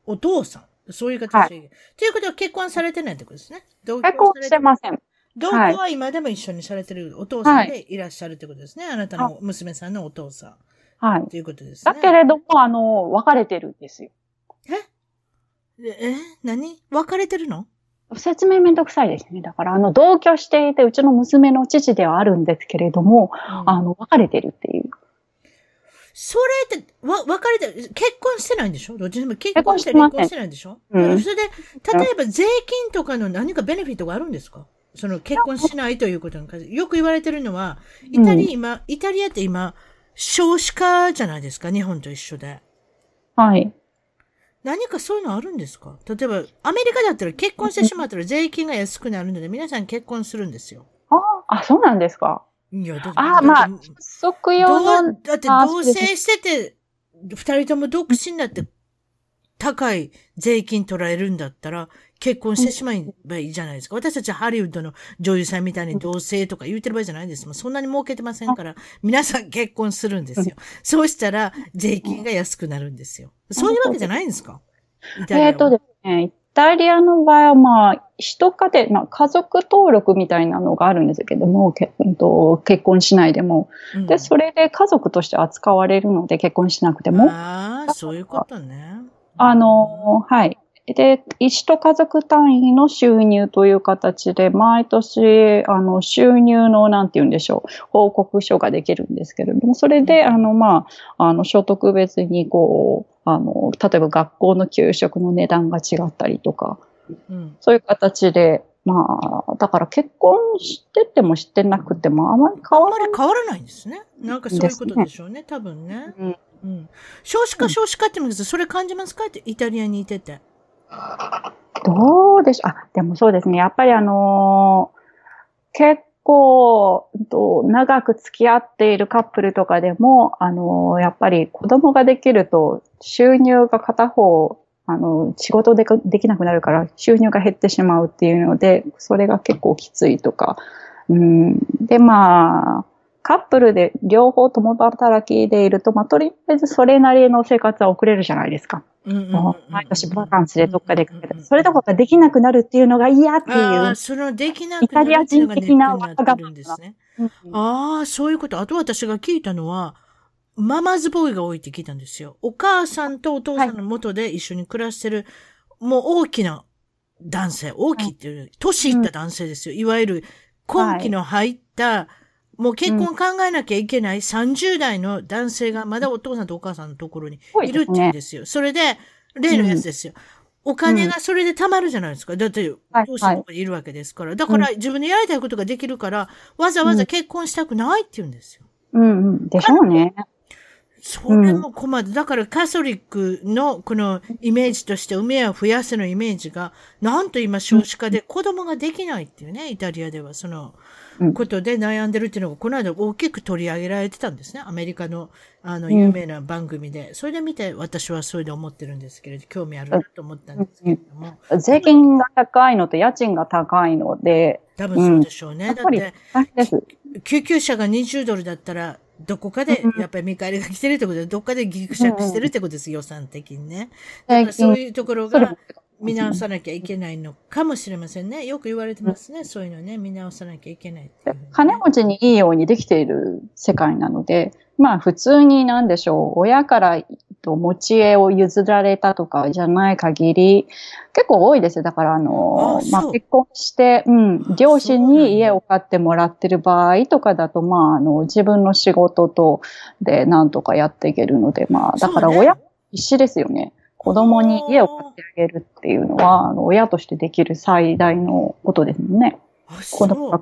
お父さん。そういう形で。はい、ということは結婚されてないってことですね。結婚してません。同居は今でも一緒にされてるお父さんでいらっしゃるってことですね。はい、あなたの娘さんのお父さん。はい。ということですね。だけれども、あの、別れてるんですよ。え？え？何？別れてるの？説明めんどくさいですね。だから、あの、同居していて、うちの娘の父ではあるんですけれども、うん、あの、別れてるっていう。それって、わ、別れて、結婚してないんでしょ？どっちでも結婚して離婚してないんでしょ？うん。それで、例えば税金とかの何かベネフィットがあるんですか？その結婚しないということに関して、よく言われてるのは、イタリア今、イタリアって今、少子化じゃないですか、日本と一緒で。はい。何かそういうのあるんですか？例えば、アメリカだったら結婚してしまったら税金が安くなるので、皆さん結婚するんですよ。ああ、そうなんですか？いや、だああ、まあ即用どのう、だってあ同棲してて、二人とも独身だって高い税金取られるんだったら、結婚してしまえばいいじゃないですか。私たちハリウッドの女優さんみたいに同棲とか言ってる場合じゃないです。そんなに儲けてませんから、皆さん結婚するんですよ。そうしたら税金が安くなるんですよ。そういうわけじゃないんですか？えっとですね、イタリアの場合は、まあ、一家庭、まあ、家族登録みたいなのがあるんですけども、と結婚しないでも。うんで、それで家族として扱われるので、結婚しなくても。ああ、そういうことね。あの、はい。で、一家族単位の収入という形で、毎年、あの、収入の、なんて言うんでしょう、報告書ができるんですけれども、それで、あの、まあ、あの、所得別に、こう、あの、例えば学校の給食の値段が違ったりとか、うん。そういう形で、まあ、だから結婚しててもしてなくてもあまり変わらない。り変わらないんですね。なんかそういうことでしょうね、多分ね。うんうん。少子化、少子化って言うんですそれ感じますか？って、イタリアにいてて。どうでしょう？あ、でもそうですね。やっぱりあの結構、と長く付き合っているカップルとかでも、あのやっぱり子供ができると収入が片方、あの仕事でできなくなるから収入が減ってしまうっていうので、それが結構きついとか。うん、で、まあ、カップルで両方共働きでいると、まあ、とりあえずそれなりの生活は送れるじゃないですか。うんうんうんうん毎年バカンスでどっかでかけて、それどころかできなくなるっていうのが嫌っていう。そのできなくなるっていうのがネックになってるんですね。うんああ、そういうこと。あと私が聞いたのは、ママズボーイが多いって聞いたんですよ。お母さんとお父さんの元で一緒に暮らしてる、もう大きな男性、大きいっていう、年いった男性ですよ。いわゆる、今期の入った、もう結婚考えなきゃいけない30代の男性がまだお父さんとお母さんのところにいるって言うんですよ。それで、例のやつですよ。お金がそれで貯まるじゃないですか。だって、はい両親のとこにいるわけですから。だから自分でやりたいことができるから、わざわざ結婚したくないって言うんですよ。うんうん。でしょうね。それも困る。だからカソリックのこのイメージとして、埋めを増やせのイメージが、なんと今少子化で子供ができないっていうね、イタリアではそのうんことで悩んでるっていうのが、この間大きく取り上げられてたんですね。アメリカのあの有名な番組で。それで見て私はそれで思ってるんですけれど、興味あるなと思ったんですけれども。税金が高いのと家賃が高いので、多分そうでしょうね。だって。救急車が20ドルだったら、どこかで、やっぱり見返りが来てるってことで、どっかでギクシャクしてるってことです、予算的にね。だからそういうところが見直さなきゃいけないのかもしれませんね。よく言われてますね。そういうのね、見直さなきゃいけないね。金持ちにいいようにできている世界なので、まあ普通になんでしょう、親からと持ち家を譲られたとかじゃない限り、結構多いですよ。だからあの、まあそうあ結婚して、うん、両親に家を買ってもらってる場合とかだと、まああの、自分の仕事とでなんとかやっていけるので、まあだから親、必死ですよね。子供に家を買ってあげるっていうのは、あの親としてできる最大のことですもんね。あ、子供が。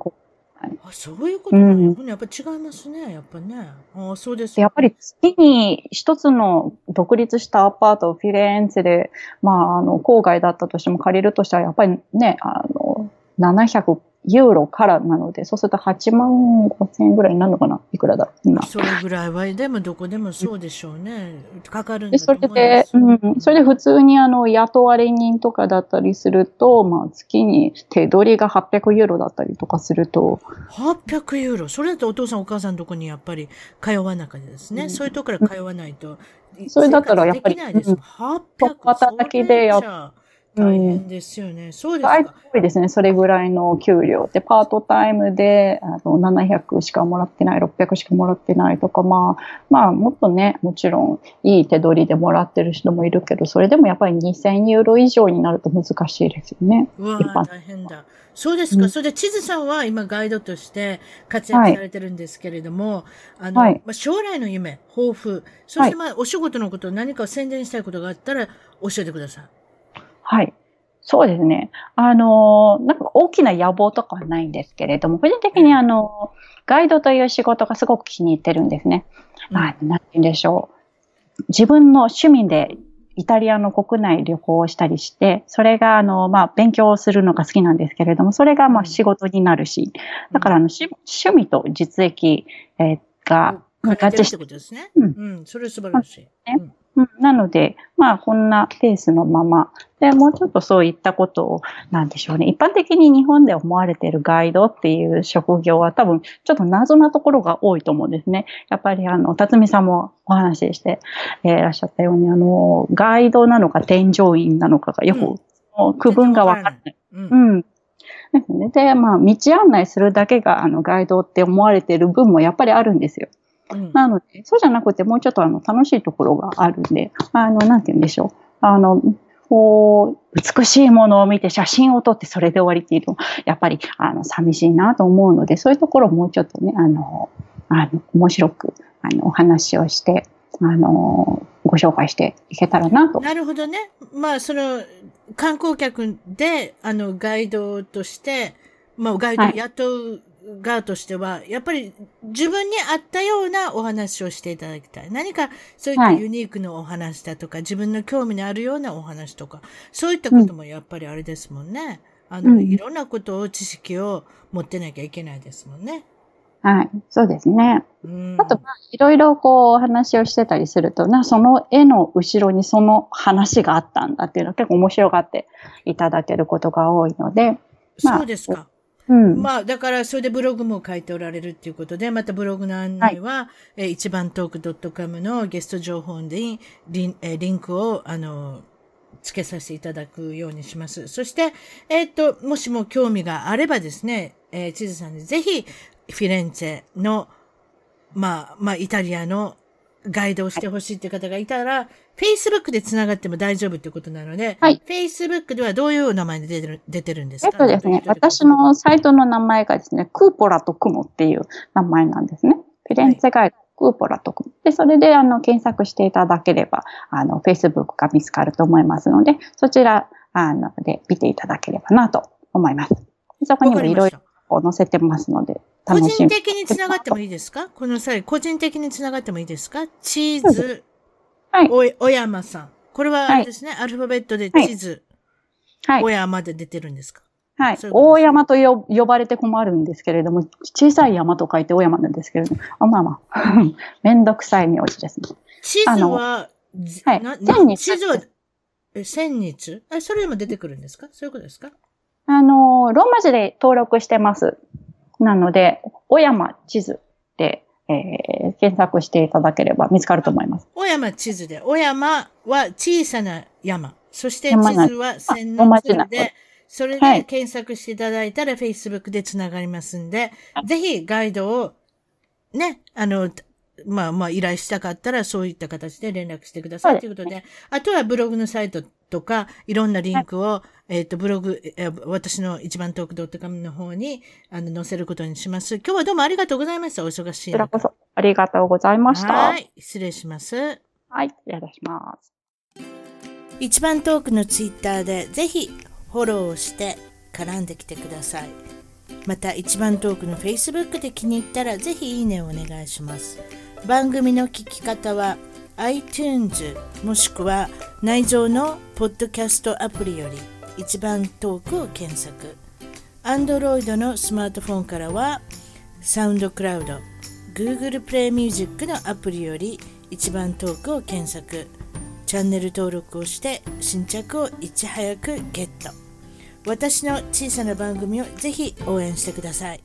こあそういうことなんややっぱ違いますね。やっぱね。あそうです。でやっぱり月に一つの独立したアパートをフィレンツェで、まあ、あの、郊外だったとしても借りるとしたら、やっぱりね、あの、700ユーロからなので、そうすると8万5千円ぐらいになるのかな？いくらだ今。それぐらいは、でもどこでもそうでしょうね。かかるんで、そだと思れで、います。うん、それで普通にあの、雇われ人とかだったりすると、まあ、月に手取りが800ユーロだったりとかすると、800ユーロ？それだとお父さんお母さんのとこにやっぱり通わなきゃですね。うんそういうとこから通わないと。それだったらやっぱり生活できないです。うん800働きでやっ大変ですよね。そうです大か。体ですね、それぐらいの給料で、パートタイムであの700しかもらってない、600しかもらってないとか、まあ、まあ、もっとね、もちろんいい手取りでもらってる人もいるけど、それでもやっぱり2000ユーロ以上になると難しいですよね。うわ大変だ。そうですか。うんそれで、地図さんは今ガイドとして活躍されてるんですけれども、あの、はいまあ、将来の夢、抱負、そしてまあ、お仕事のこと何か宣伝したいことがあったら教えてください。はい。そうですね。あの、なんか大きな野望とかはないんですけれども、個人的にあの、ガイドという仕事がすごく気に入ってるんですね。まあ、なんて言うんでしょう。自分の趣味でイタリアの国内旅行をしたりして、それが、あの、まあ、勉強するのが好きなんですけれども、それが、まあ、仕事になるし、だから、あの、趣味と実益、えー、が、合致して。ことですね。うん。うん、それ素晴らしい。ね、うんうん、なので、まあ、こんなペースのまま、で、もうちょっとそういったことを、なんでしょうね。一般的に日本で思われているガイドっていう職業は多分、ちょっと謎なところが多いと思うんですね。やっぱり、あの、辰巳さんもお話しして、えー、いらっしゃったように、あの、ガイドなのか添乗員なのかがよく、うん、区分がわからない。うん、うんですね。で、まあ、道案内するだけが、あの、ガイドって思われている分もやっぱりあるんですよ。うん、なので、そうじゃなくて、もうちょっとあの、楽しいところがあるんで、あの、なんて言うんでしょう。あの、こう、美しいものを見て写真を撮ってそれで終わりっていうと、やっぱり、あの、寂しいなと思うので、そういうところをもうちょっとね、あの、あの、面白く、あの、お話をして、あの、ご紹介していけたらなと。なるほどね。まあ、その、観光客で、あの、ガイドとして、まあ、ガイドを雇う側としては、やっぱり自分に合ったようなお話をしていただきたい。何かそういったユニークなお話だとか、はい、自分の興味のあるようなお話とか、そういったこともやっぱりあれですもんね。あの、うん、いろんなことを、知識を持ってなきゃいけないですもんね。はい、そうですね。うん、あと、まあ、いろいろこう、お話をしてたりすると、な、その絵の後ろにその話があったんだっていうのは結構面白がっていただけることが多いので、まあ、そうですか。うん、まあ、だから、それでブログも書いておられるっていうことで、またブログの案内は、はい、え一番トーク .com のゲスト情報にリンえリンクを、あの、付けさせていただくようにします。そして、えっ、ー、と、もしも興味があればですね、えー、地図さんにぜひ、フィレンツェの、まあ、まあ、イタリアのガイドをしてほしいっていう方がいたら、Facebook で繋がっても大丈夫ってことなので、はい。Facebook ではどういう名前で出てる出てるんですか？えっとですね、私のサイトの名前がですね、クーポラとクモっていう名前なんですね。フィレンツェガイド、クーポラとクモ。で、それであの検索していただければ、あの、Facebook が見つかると思いますので、そちら、あの、で見ていただければなと思います。そこにもいろいろ載せてますので、個人的につながってもいいですか？この際、個人的につながってもいいですか？チーズ、はい。お、お山さん。これはあれですね、はい、アルファベットで地図、はい。お山で出てるんですか？はい。大山と呼ばれて困るんですけれども、小さい山と書いて大山なんですけれども、あまあまあ、[LAUGHS] めんどくさい名字ですね。地図は、はい。な千日。地図は、え、千日？え、それでも出てくるんですか？そういうことですか？あの、ローマ字で登録してます。なので、小山地図で、えー、検索していただければ見つかると思います。小山地図で、小山は小さな山。そして地図は線の地図で、それで検索していただいたら Facebook でつながりますんで、はい、ぜひガイドをね、あの、まあまあ依頼したかったらそういった形で連絡してくださいということで、あとはブログのサイトとか、いろんなリンクを、えっ、と、ブログ、えー、私の一番トーク .com の方に、あの、載せることにします。今日はどうもありがとうございました。お忙しい。こちらこそ、ありがとうございました。はい。失礼します。はい。失礼します。一番トークのツイッターで、ぜひ、フォローして絡んできてください。また、一番トークの Facebook で気に入ったら、ぜひいいねをお願いします。番組の聞き方は、iTunes もしくは内蔵のポッドキャストアプリより一番トークを検索。Android のスマートフォンからはサウンドクラウド Google プレイミュージックのアプリより一番トークを検索。チャンネル登録をして新着をいち早くゲット。私の小さな番組をぜひ応援してください。